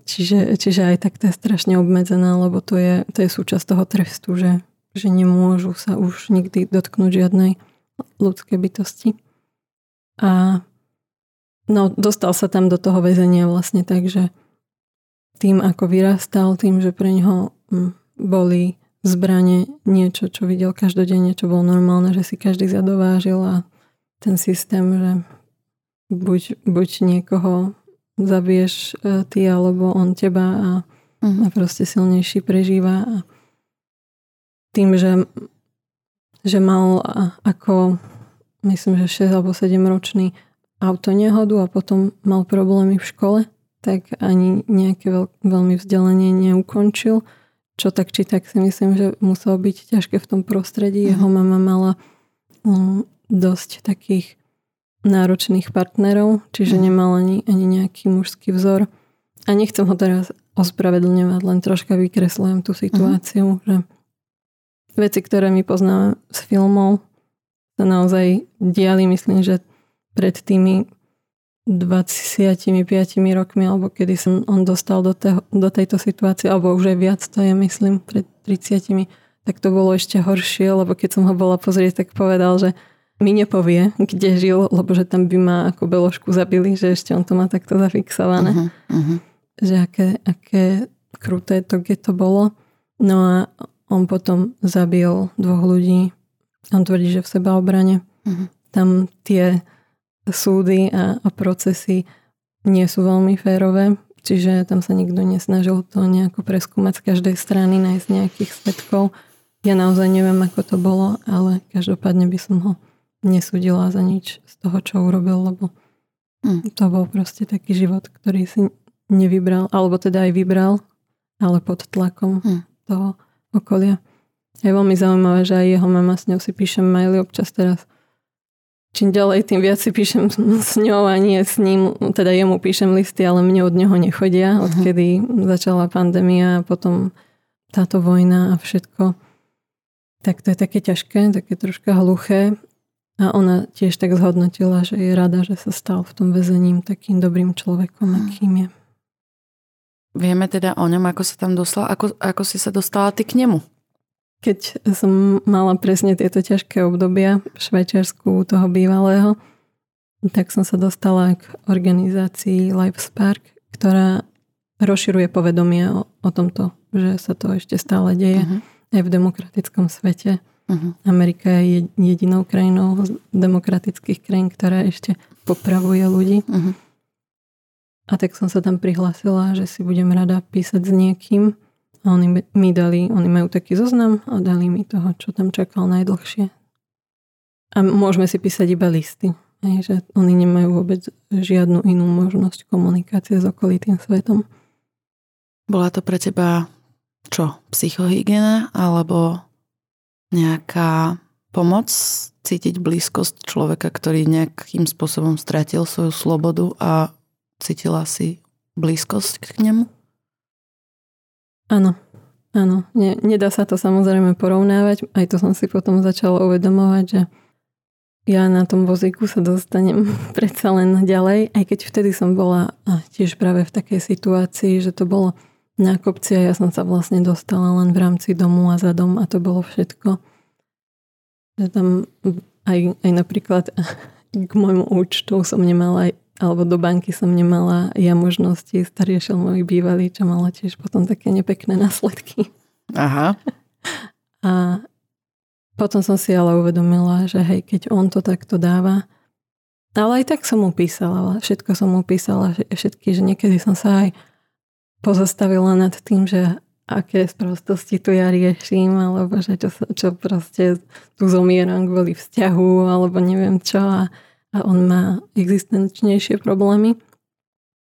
Čiže, čiže aj tak to je strašne obmedzené, lebo to je, to je súčasť toho trestu, že, že nemôžu sa už nikdy dotknúť žiadnej ľudskej bytosti. A no, dostal sa tam do toho väzenia vlastne tak, že tým, ako vyrastal, tým, že pre neho hm, boli zbranie niečo, čo videl každodenne, čo bolo normálne, že si každý zadovážil a ten systém, že buď, buď niekoho zabiješ e, ty alebo on teba a, uh-huh. a proste silnejší prežíva a tým, že, že mal ako myslím, že 6 alebo 7 ročný auto nehodu a potom mal problémy v škole, tak ani nejaké veľ, veľmi vzdelanie neukončil. Čo tak či tak si myslím, že muselo byť ťažké v tom prostredí. Jeho mama mala um, dosť takých náročných partnerov, čiže mm. nemal ani, ani nejaký mužský vzor. A nechcem ho teraz ospravedlňovať, len troška vykreslujem tú situáciu, mm. že veci, ktoré my poznáme z filmov, sa naozaj diali, myslím, že pred tými 25 rokmi, alebo kedy som on dostal do, teho, do tejto situácie, alebo už aj viac, to je myslím pred 30 tak to bolo ešte horšie, lebo keď som ho bola pozrieť, tak povedal, že mi nepovie, kde žil, lebo že tam by ma ako beložku zabili, že ešte on to má takto zafixované. Uh-huh, uh-huh. Že aké, aké kruté to, kde to bolo. No a on potom zabil dvoch ľudí. On tvrdí, že v sebaobrane. Uh-huh. Tam tie súdy a, a procesy nie sú veľmi férové, čiže tam sa nikto nesnažil to nejako preskúmať z každej strany, nájsť nejakých svetkov. Ja naozaj neviem, ako to bolo, ale každopádne by som ho nesúdila za nič z toho, čo urobil, lebo mm. to bol proste taký život, ktorý si nevybral, alebo teda aj vybral, ale pod tlakom mm. toho okolia. Je veľmi zaujímavé, že aj jeho mama s ňou si píšem maily občas teraz. Čím ďalej, tým viac si píšem s ňou a nie s ním. Teda jemu píšem listy, ale mne od neho nechodia, mhm. odkedy začala pandémia a potom táto vojna a všetko. Tak to je také ťažké, také troška hluché a ona tiež tak zhodnotila, že je rada, že sa stal v tom väzením takým dobrým človekom, hm. akým je. Vieme teda o ňom, ako sa tam dostala, ako, ako si sa dostala ty k nemu? Keď som mala presne tieto ťažké obdobia v Švajčiarsku toho bývalého, tak som sa dostala k organizácii Life Spark, ktorá rozširuje povedomie o, o tomto, že sa to ešte stále deje uh-huh. aj v demokratickom svete Uh-huh. Amerika je jedinou krajinou z demokratických krajín, ktorá ešte popravuje ľudí. Uh-huh. A tak som sa tam prihlásila, že si budem rada písať s niekým. A oni mi dali, oni majú taký zoznam a dali mi toho, čo tam čakal najdlhšie. A môžeme si písať iba listy. Aj, že oni nemajú vôbec žiadnu inú možnosť komunikácie s okolitým svetom. Bola to pre teba čo? Psychohygiena? Alebo nejaká pomoc cítiť blízkosť človeka, ktorý nejakým spôsobom stratil svoju slobodu a cítila si blízkosť k nemu? Áno, áno. Nie, nedá sa to samozrejme porovnávať. Aj to som si potom začala uvedomovať, že ja na tom vozíku sa dostanem predsa len ďalej, aj keď vtedy som bola tiež práve v takej situácii, že to bolo na kopci a ja som sa vlastne dostala len v rámci domu a za dom a to bolo všetko. Že tam aj, aj napríklad k môjmu účtu som nemala alebo do banky som nemala ja možnosti, starý šiel môj bývalý, čo mala tiež potom také nepekné následky. Aha. A potom som si ale uvedomila, že hej, keď on to takto dáva, ale aj tak som mu písala, všetko som mu písala, všetky, že niekedy som sa aj pozastavila nad tým, že aké sprostosti tu ja riešim, alebo že čo, čo proste tu zomieram kvôli vzťahu, alebo neviem čo a, a on má existenčnejšie problémy.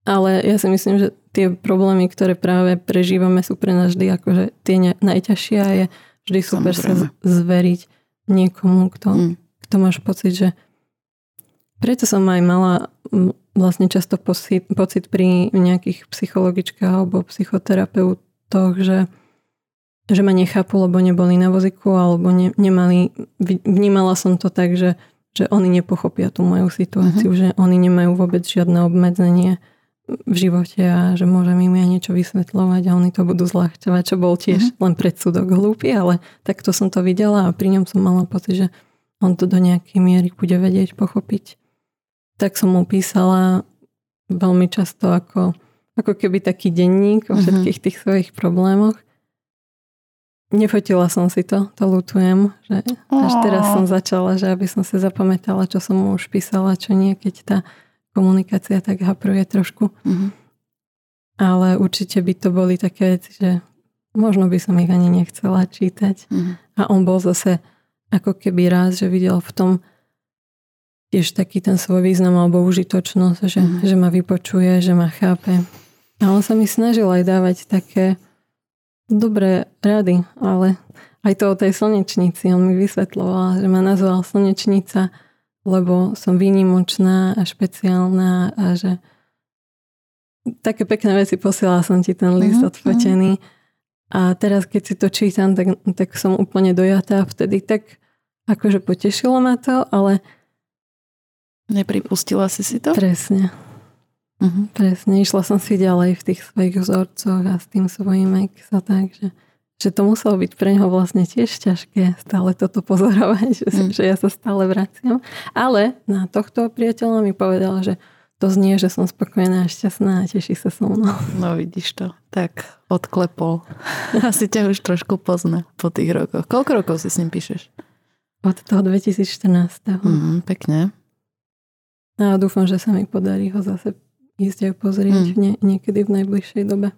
Ale ja si myslím, že tie problémy, ktoré práve prežívame, sú pre nás vždy akože tie najťažšie a je vždy super Samozrejme. sa zveriť niekomu, kto, mm. kto máš pocit, že preto som aj mala vlastne často pocit, pocit pri nejakých psychologičkách alebo psychoterapeutoch, že, že ma nechápu, lebo neboli na voziku alebo ne, nemali, vnímala som to tak, že, že oni nepochopia tú moju situáciu, uh-huh. že oni nemajú vôbec žiadne obmedzenie v živote a že môžem im ja niečo vysvetľovať a oni to budú zľahčovať, čo bol tiež uh-huh. len predsudok hlúpy, ale takto som to videla a pri ňom som mala pocit, že on to do nejakej miery bude vedieť pochopiť. Tak som mu písala veľmi často ako, ako keby taký denník o mhm. všetkých tých svojich problémoch. Nefotila som si to, to lutujem, že až teraz som začala, že aby som si zapamätala, čo som mu už písala, čo nie, keď tá komunikácia tak hapruje trošku. Mm-hmm. Ale určite by to boli také veci, že možno by som ich ani nechcela čítať. Mm-hmm. A on bol zase ako keby raz, že videl v tom tiež taký ten svoj význam alebo užitočnosť, že, mm-hmm. že ma vypočuje, že ma chápe. A on sa mi snažil aj dávať také dobré rady, ale aj to o tej slnečnici. On mi vysvetloval, že ma nazval slnečnica lebo som výnimočná a špeciálna a že také pekné veci posielala som ti ten list odfotený. A teraz, keď si to čítam, tak, tak som úplne dojatá vtedy. Tak akože potešilo ma to, ale... Nepripustila si si to? Presne. Uh-huh. Presne. Išla som si ďalej v tých svojich vzorcoch a s tým svojím ex a tak, že že to muselo byť pre neho vlastne tiež ťažké stále toto pozorovať, že, mm. že ja sa stále vraciam. Ale na tohto priateľa mi povedal, že to znie, že som spokojná a šťastná a teší sa so mnou. No vidíš to. Tak odklepol. Asi ťa už trošku pozná po tých rokoch. Koľko rokov si s ním píšeš? Od toho 2014. Mm, pekne. A dúfam, že sa mi podarí ho zase ísť aj pozrieť mm. nie, niekedy v najbližšej dobe.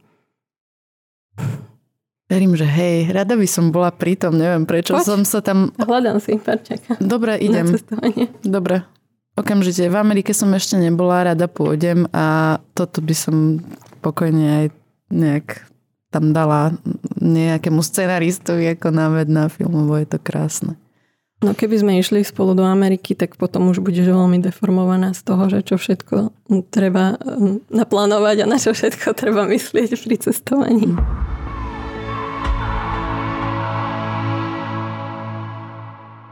Verím, že hej, rada by som bola pri tom, neviem prečo Poď. som sa tam... Hľadám si parčaka. Dobre, idem. Dobre. Okamžite. V Amerike som ešte nebola, rada pôjdem a toto by som pokojne aj nejak tam dala nejakému scenaristovi ako náved na film, lebo je to krásne. No keby sme išli spolu do Ameriky, tak potom už budeš veľmi deformovaná z toho, že čo všetko treba um, naplánovať a na čo všetko treba myslieť pri cestovaní.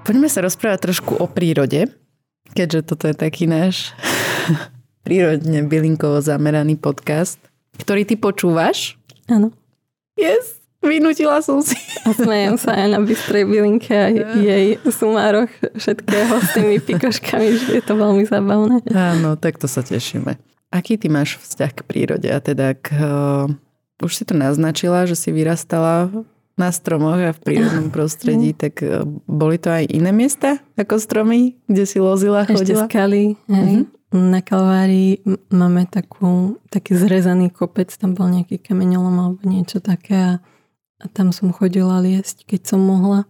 Poďme sa rozprávať trošku o prírode, keďže toto je taký náš prírodne bylinkovo zameraný podcast, ktorý ty počúvaš. Áno. Yes, vynutila som si. A smejem sa aj na bystrej bylinke a jej sumároch všetkého s tými pikoškami, že je to veľmi zábavné. Áno, tak to sa tešíme. Aký ty máš vzťah k prírode a teda k... Uh, už si to naznačila, že si vyrastala na stromoch a v prírodnom prostredí, tak e, boli to aj iné miesta ako stromy, kde si lozila, chodila? Ešte skaly, hej. Mm-hmm. Na Kalvárii máme takú, taký zrezaný kopec, tam bol nejaký kameňolom alebo niečo také a, a tam som chodila liesť, keď som mohla.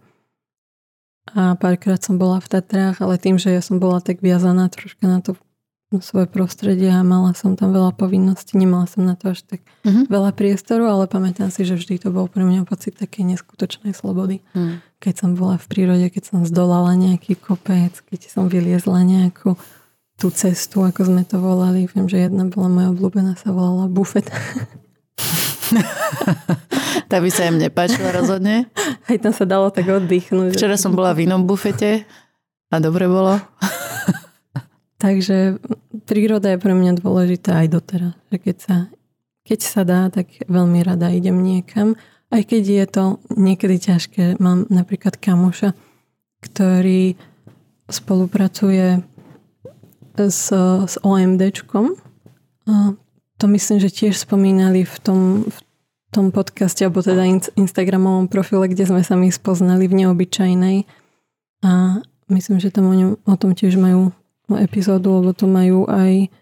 A párkrát som bola v Tatrách, ale tým, že ja som bola tak viazaná troška na to svoje prostredie a mala som tam veľa povinností, nemala som na to až tak uh-huh. veľa priestoru, ale pamätám si, že vždy to bol pre mňa pocit takej neskutočnej slobody. Uh-huh. Keď som bola v prírode, keď som zdolala nejaký kopec, keď som vyliezla nejakú tú cestu, ako sme to volali. Viem, že jedna bola moja obľúbená, sa volala bufet. tá by sa im nepáčila rozhodne. Aj tam sa dalo tak oddychnúť. Včera som bola v inom bufete a dobre bolo. Takže príroda je pre mňa dôležitá aj doteraz. Že keď sa keď sa dá, tak veľmi rada idem niekam. Aj keď je to niekedy ťažké. Mám napríklad kamoša, ktorý spolupracuje s, s OMDčkom. To myslím, že tiež spomínali v tom, v tom podcaste, alebo teda Instagramovom profile, kde sme sa my spoznali v neobyčajnej. A myslím, že tam o, ňom, o tom tiež majú epizódu, lebo to majú aj,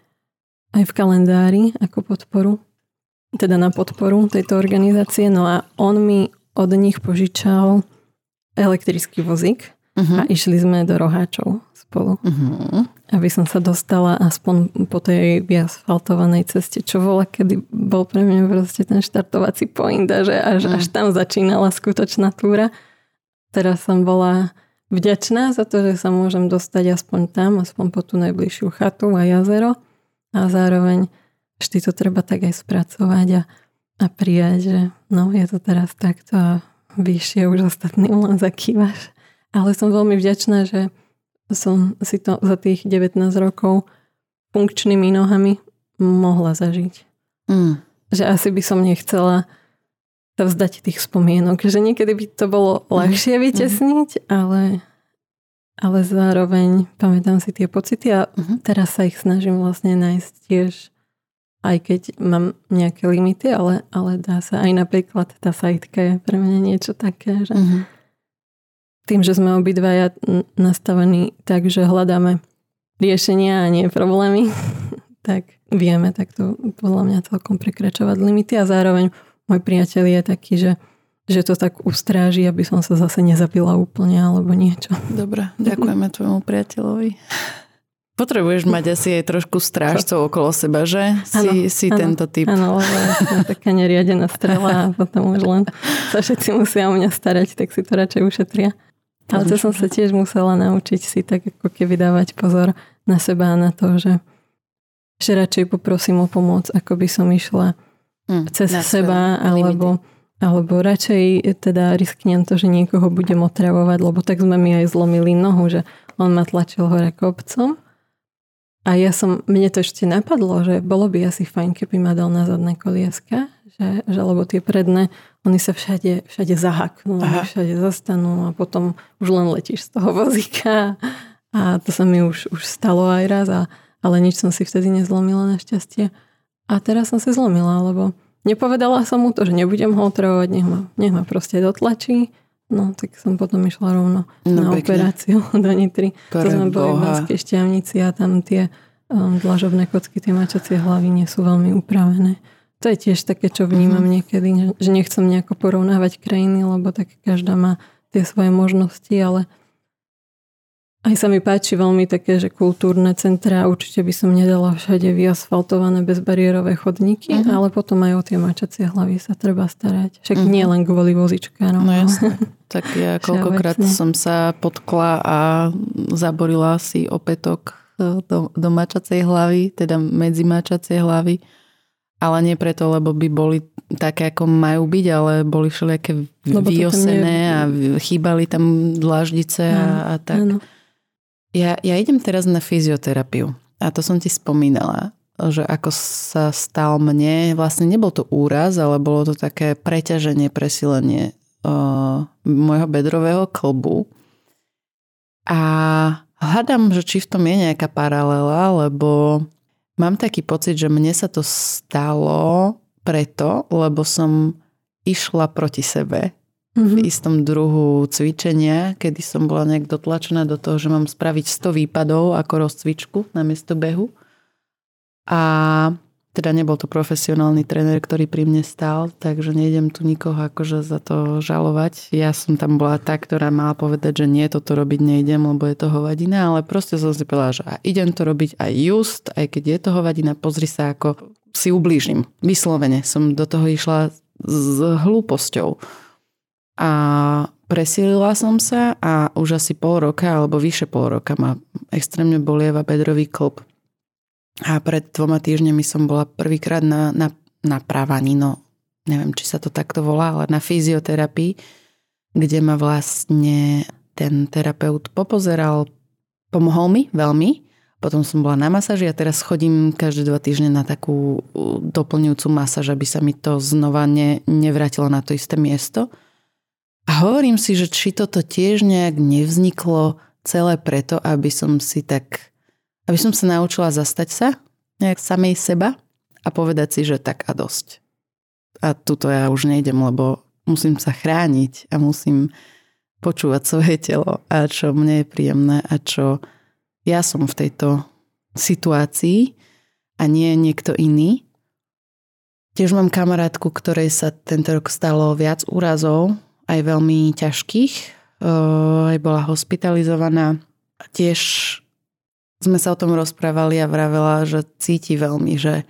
aj v kalendári ako podporu teda na podporu tejto organizácie. No a on mi od nich požičal elektrický vozík uh-huh. a išli sme do Roháčov spolu. Uh-huh. Aby som sa dostala aspoň po tej vyasfaltovanej ceste, čo bola, kedy bol pre mňa proste ten štartovací point a že až, uh-huh. až tam začínala skutočná túra. Teraz som bola vďačná za to, že sa môžem dostať aspoň tam, aspoň po tú najbližšiu chatu a jazero a zároveň vždy to treba tak aj spracovať a, a prijať, že no je to teraz takto a vyššie už ostatným len zakývaš. Ale som veľmi vďačná, že som si to za tých 19 rokov funkčnými nohami mohla zažiť. Mm. Že asi by som nechcela sa vzdať tých spomienok. Že niekedy by to bolo mm. ľahšie vytesniť, mm. ale, ale zároveň pamätám si tie pocity a mm. teraz sa ich snažím vlastne nájsť tiež aj keď mám nejaké limity, ale, ale dá sa aj napríklad tá sajtka je pre mňa niečo také, že mm-hmm. Tým, že sme obidvaja nastavení tak, že hľadáme riešenia a nie problémy, tak vieme takto podľa mňa celkom prekračovať limity a zároveň môj priateľ je taký, že že to tak ustráži, aby som sa zase nezapila úplne alebo niečo. Dobre, ďakujeme tvojmu priateľovi. Potrebuješ mať asi aj trošku strážcov okolo seba, že? Si, ano, si ano, tento typ. Áno, lebo ja taká neriadená strela a potom už len sa všetci musia o mňa starať, tak si to radšej ušetria. Ale to som sa tiež musela naučiť si tak ako keby dávať pozor na seba a na to, že, že radšej poprosím o pomoc, ako by som išla mm, cez seba, alebo, alebo radšej teda risknem to, že niekoho budem otravovať, lebo tak sme mi aj zlomili nohu, že on ma tlačil hore kopcom a ja som, mne to ešte napadlo, že bolo by asi fajn, keby ma dal na zadné kolieska, že, že lebo tie predné, oni sa všade, všade zahaknú, Aha. všade zastanú a potom už len letíš z toho vozíka. A to sa mi už, už stalo aj raz, a, ale nič som si vtedy nezlomila našťastie. A teraz som si zlomila, lebo nepovedala som mu to, že nebudem ho otravovať, nech ma, nech ma proste dotlačí. No, tak som potom išla rovno no, na pekne. operáciu do Nitry. Pre to sme boli v Banskej šťavnici a tam tie um, dlažobné kocky, tie mačacie hlavy nie sú veľmi upravené. To je tiež také, čo vnímam mm-hmm. niekedy, že nechcem nejako porovnávať krajiny, lebo tak každá má tie svoje možnosti, ale aj sa mi páči veľmi také, že kultúrne centra, určite by som nedala všade vyasfaltované bezbariérové chodníky, uh-huh. ale potom aj o tie mačacie hlavy sa treba starať. Však uh-huh. nie len kvôli vozičkárom. No jasne. tak ja koľkokrát som sa potkla a zaborila si opätok do, do mačacej hlavy, teda medzi mačacie hlavy. Ale nie preto, lebo by boli také, ako majú byť, ale boli všelijaké vyosené je... a chýbali tam dlaždice a, a tak. Áno. Ja, ja idem teraz na fyzioterapiu a to som ti spomínala, že ako sa stal mne, vlastne nebol to úraz, ale bolo to také preťaženie, presilenie uh, môjho bedrového klbu. A hľadám, že či v tom je nejaká paralela, lebo mám taký pocit, že mne sa to stalo preto, lebo som išla proti sebe mm-hmm. v istom druhu cvičenia, kedy som bola nejak dotlačená do toho, že mám spraviť 100 výpadov ako rozcvičku na miesto behu. A teda nebol to profesionálny tréner, ktorý pri mne stál, takže nejdem tu nikoho akože za to žalovať. Ja som tam bola tá, ktorá mala povedať, že nie, toto robiť nejdem, lebo je to hovadina, ale proste som si povedala, že idem to robiť aj just, aj keď je to hovadina, pozri sa, ako si ublížim. Vyslovene som do toho išla s hlúposťou. A presílila som sa a už asi pol roka alebo vyše pol roka ma extrémne bolieva bedrový klb. A pred dvoma týždňami som bola prvýkrát na, na, na právaní, no neviem, či sa to takto volá, ale na fyzioterapii, kde ma vlastne ten terapeut popozeral, pomohol mi veľmi, Potom som bola na masáži a teraz chodím každé dva týždne na takú doplňujúcu masáž, aby sa mi to znova ne, nevrátilo na to isté miesto. A hovorím si, že či toto tiež nejak nevzniklo celé preto, aby som si tak, aby som sa naučila zastať sa nejak samej seba a povedať si, že tak a dosť. A tuto ja už nejdem, lebo musím sa chrániť a musím počúvať svoje telo a čo mne je príjemné a čo ja som v tejto situácii a nie niekto iný. Tiež mám kamarátku, ktorej sa tento rok stalo viac úrazov, aj veľmi ťažkých. Aj bola hospitalizovaná. Tiež sme sa o tom rozprávali a vravela, že cíti veľmi, že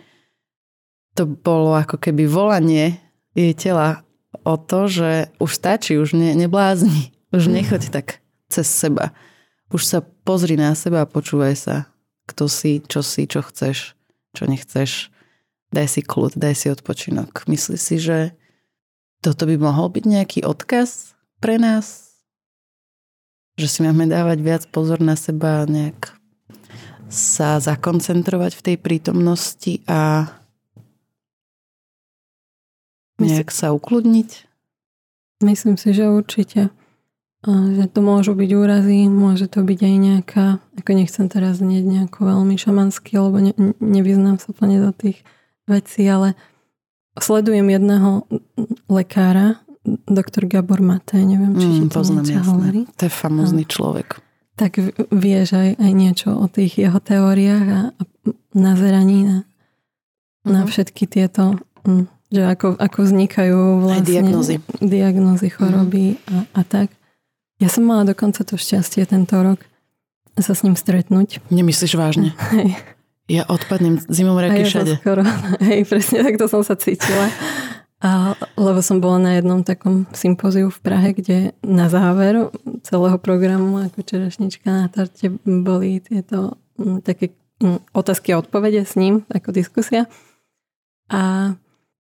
to bolo ako keby volanie jej tela o to, že už stačí, už ne, neblázni, už nechoď tak cez seba. Už sa pozri na seba a počúvaj sa, kto si, čo si, čo chceš, čo nechceš. Daj si kľud, daj si odpočinok. Myslíš si, že toto by mohol byť nejaký odkaz pre nás? Že si máme dávať viac pozor na seba, nejak sa zakoncentrovať v tej prítomnosti a nejak sa ukludniť? Myslím si, že určite že to môžu byť úrazy, môže to byť aj nejaká, ako nechcem teraz znieť nejako veľmi šamanský, lebo ne, nevyznám sa plne do tých vecí, ale sledujem jedného lekára, doktor Gabor Mate, neviem, či mm, ti to poznám, hovorí. To je famózny človek. Tak vieš aj, aj niečo o tých jeho teóriách a, a nazeraní na, mm. na mhm. všetky tieto, mm, že ako, ako vznikajú vlastne aj diagnozy, diagnozy choroby mm. a, a tak. Ja som mala dokonca to šťastie tento rok sa s ním stretnúť. Nemyslíš vážne? Hej. Ja odpadnem zimom reky všade. Skoro, hej, presne takto som sa cítila. A, lebo som bola na jednom takom sympóziu v Prahe, kde na záver celého programu ako čerešnička na tarte boli tieto m, také m, otázky a odpovede s ním, ako diskusia. A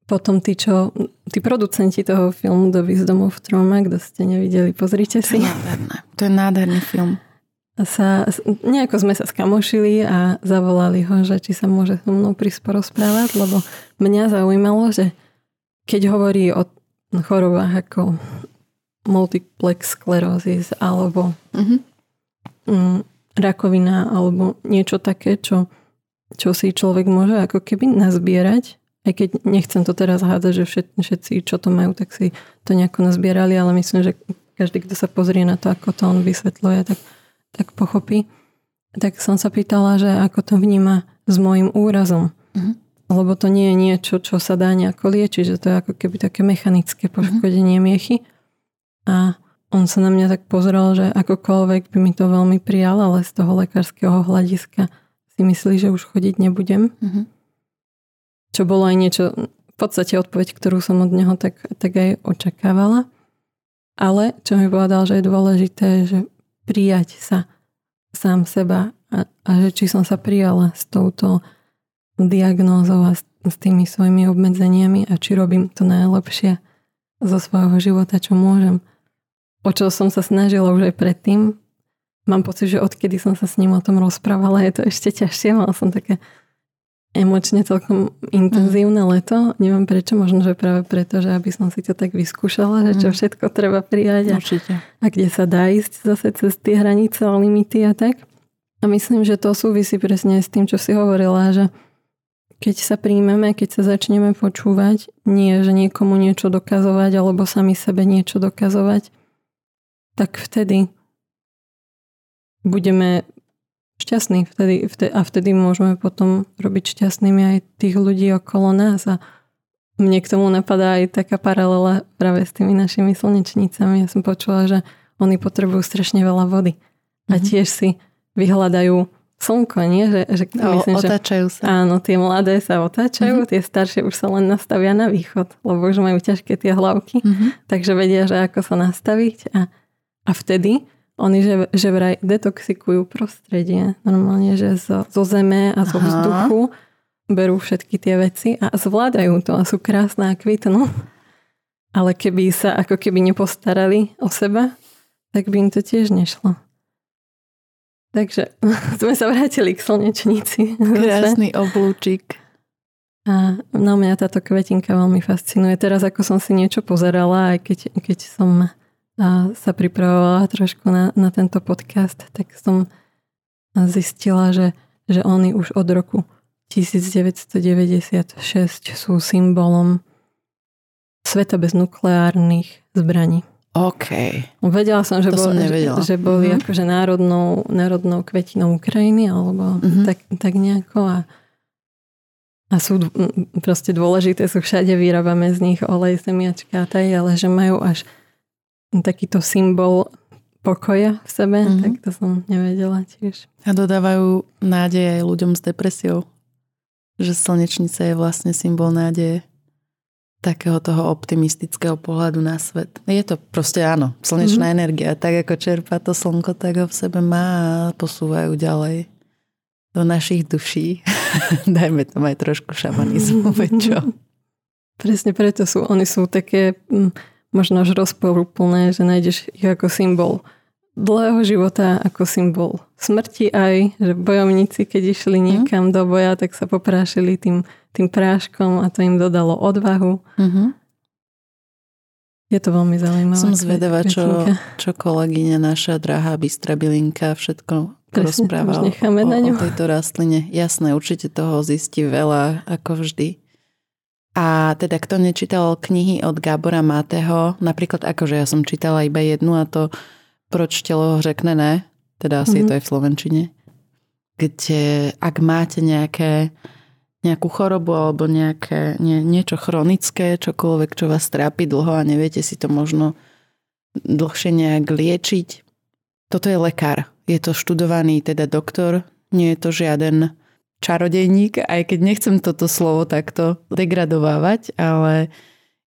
potom tí, čo, tí producenti toho filmu Do Wisdom of Trauma, kto ste nevideli, pozrite si. To je nádherné. To je nádherný film. A sa, nejako sme sa skamošili a zavolali ho, že či sa môže so mnou prísť porozprávať, lebo mňa zaujímalo, že keď hovorí o chorobách ako multiplex sklerózis alebo mm-hmm. rakovina alebo niečo také, čo, čo si človek môže ako keby nazbierať aj keď nechcem to teraz hádať, že všet, všetci, čo to majú, tak si to nejako nazbierali, ale myslím, že každý, kto sa pozrie na to, ako to on vysvetľuje, tak, tak pochopí. Tak som sa pýtala, že ako to vníma s môjim úrazom. Mm-hmm. Lebo to nie je niečo, čo sa dá nejako liečiť, že to je ako keby také mechanické poškodenie mm-hmm. miechy. A on sa na mňa tak pozrel, že akokoľvek by mi to veľmi prijal, ale z toho lekárskeho hľadiska si myslí, že už chodiť nebudem. Mm-hmm čo bolo aj niečo, v podstate odpoveď, ktorú som od neho tak, tak aj očakávala. Ale čo mi povedal, že je dôležité, že prijať sa sám seba a, a že či som sa prijala s touto diagnózou a s, tými svojimi obmedzeniami a či robím to najlepšie zo svojho života, čo môžem. O čo som sa snažila už aj predtým. Mám pocit, že odkedy som sa s ním o tom rozprávala, je to ešte ťažšie. Mal som také emočne celkom intenzívne mm. leto. Neviem prečo, možno, že práve preto, že aby som si to tak vyskúšala, že čo mm. všetko treba prijať a, a kde sa dá ísť zase cez tie hranice a limity a tak. A myslím, že to súvisí presne s tým, čo si hovorila, že keď sa príjmeme, keď sa začneme počúvať, nie, že niekomu niečo dokazovať alebo sami sebe niečo dokazovať, tak vtedy budeme šťastní vtedy, vtedy, a vtedy môžeme potom robiť šťastnými aj tých ľudí okolo nás a mne k tomu napadá aj taká paralela práve s tými našimi slnečnicami. Ja som počula, že oni potrebujú strašne veľa vody a mm-hmm. tiež si vyhľadajú slnko, nie? Že, že o, myslím, otáčajú že, sa. Áno, tie mladé sa otáčajú, mm-hmm. tie staršie už sa len nastavia na východ, lebo už majú ťažké tie hlavky, mm-hmm. takže vedia, že ako sa nastaviť a, a vtedy oni, že, že vraj detoxikujú prostredie. Normálne, že zo, zo zeme a zo Aha. vzduchu berú všetky tie veci a zvládajú to a sú krásne a kvitnú. Ale keby sa ako keby nepostarali o seba, tak by im to tiež nešlo. Takže sme sa vrátili k slnečnici. Krásny oblúčik. A no mňa táto kvetinka veľmi fascinuje. Teraz ako som si niečo pozerala, aj keď, keď som sa pripravovala trošku na, na tento podcast, tak som zistila, že, že oni už od roku 1996 sú symbolom sveta bez nukleárnych zbraní. OK. Vedela som, že, to bol, som že, že boli mm-hmm. akože národnou, národnou kvetinou Ukrajiny alebo mm-hmm. tak, tak nejako a a sú proste dôležité, sú všade, vyrábame z nich olej, zemiačka a taj, ale že majú až takýto symbol pokoja v sebe, mm-hmm. tak to som nevedela tiež. A dodávajú nádej aj ľuďom s depresiou. Že slnečnica je vlastne symbol nádeje takého toho optimistického pohľadu na svet. Je to proste áno, slnečná mm-hmm. energia. Tak ako čerpá to slnko, tak ho v sebe má a posúvajú ďalej do našich duší. Dajme tam aj trošku šamanizmu, čo? Presne preto sú, oni sú také mm, možno až rozporúplné, že nájdeš ich ako symbol dlhého života, ako symbol smrti aj, že bojovníci, keď išli mhm. niekam mm. do boja, tak sa poprášili tým, tým práškom a to im dodalo odvahu. Mm-hmm. Je to veľmi zaujímavé. Som zvedavá, čo, čo kolegyňa naša drahá Bystra Bilinka všetko Presne, rozprával necháme o, na ňu. o tejto rastline. Jasné, určite toho zistí veľa, ako vždy. A teda kto nečítal knihy od Gábora Máteho, napríklad akože ja som čítala iba jednu a to Proč telo řekne ne, teda asi mm-hmm. je to aj v Slovenčine, kde ak máte nejaké, nejakú chorobu alebo nejaké, nie, niečo chronické, čokoľvek, čo vás trápi dlho a neviete si to možno dlhšie nejak liečiť, toto je lekár je to študovaný teda doktor, nie je to žiaden čarodejník, aj keď nechcem toto slovo takto degradovávať, ale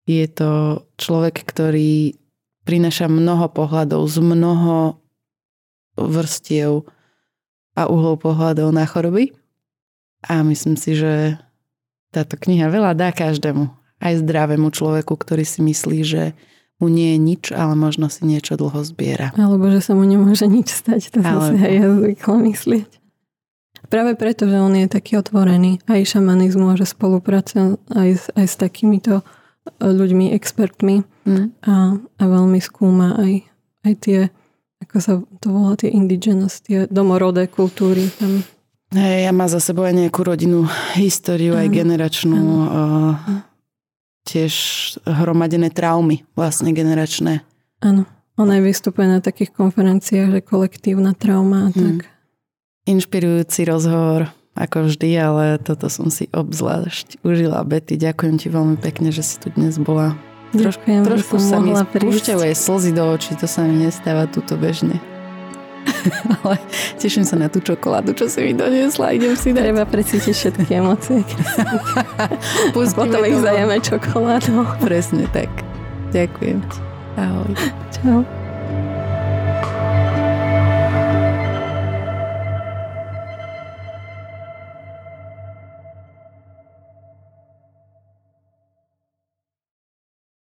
je to človek, ktorý prináša mnoho pohľadov z mnoho vrstiev a uhlov pohľadov na choroby. A myslím si, že táto kniha veľa dá každému, aj zdravému človeku, ktorý si myslí, že mu nie je nič, ale možno si niečo dlho zbiera. Alebo že sa mu nemôže nič stať, to som si aj ja zvykla myslieť. Práve preto, že on je taký otvorený aj šamanizmu a že spolupracuje aj, s, aj s takýmito ľuďmi, expertmi mm. a, a veľmi skúma aj, aj tie, ako sa to volá, tie indigenous, tie domorodé kultúry tam. Hej, ja má za sebou aj nejakú rodinnú históriu, aj generačnú. Uh, tiež hromadené traumy, vlastne generačné. Áno. On aj vystupuje na takých konferenciách, že kolektívna trauma a hmm. tak. Inšpirujúci rozhovor, ako vždy, ale toto som si obzvlášť užila. Betty, ďakujem ti veľmi pekne, že si tu dnes bola. Ďakujem, trošku sa mi spúšťajú aj slzy do očí, to sa mi nestáva túto bežne. Ale teším sa na tú čokoládu, čo si mi doniesla. Idem si dať. Treba precítiť všetky emócie. Potom ich zajeme čokoládou. Presne tak. Ďakujem ti. Ahoj. Čau.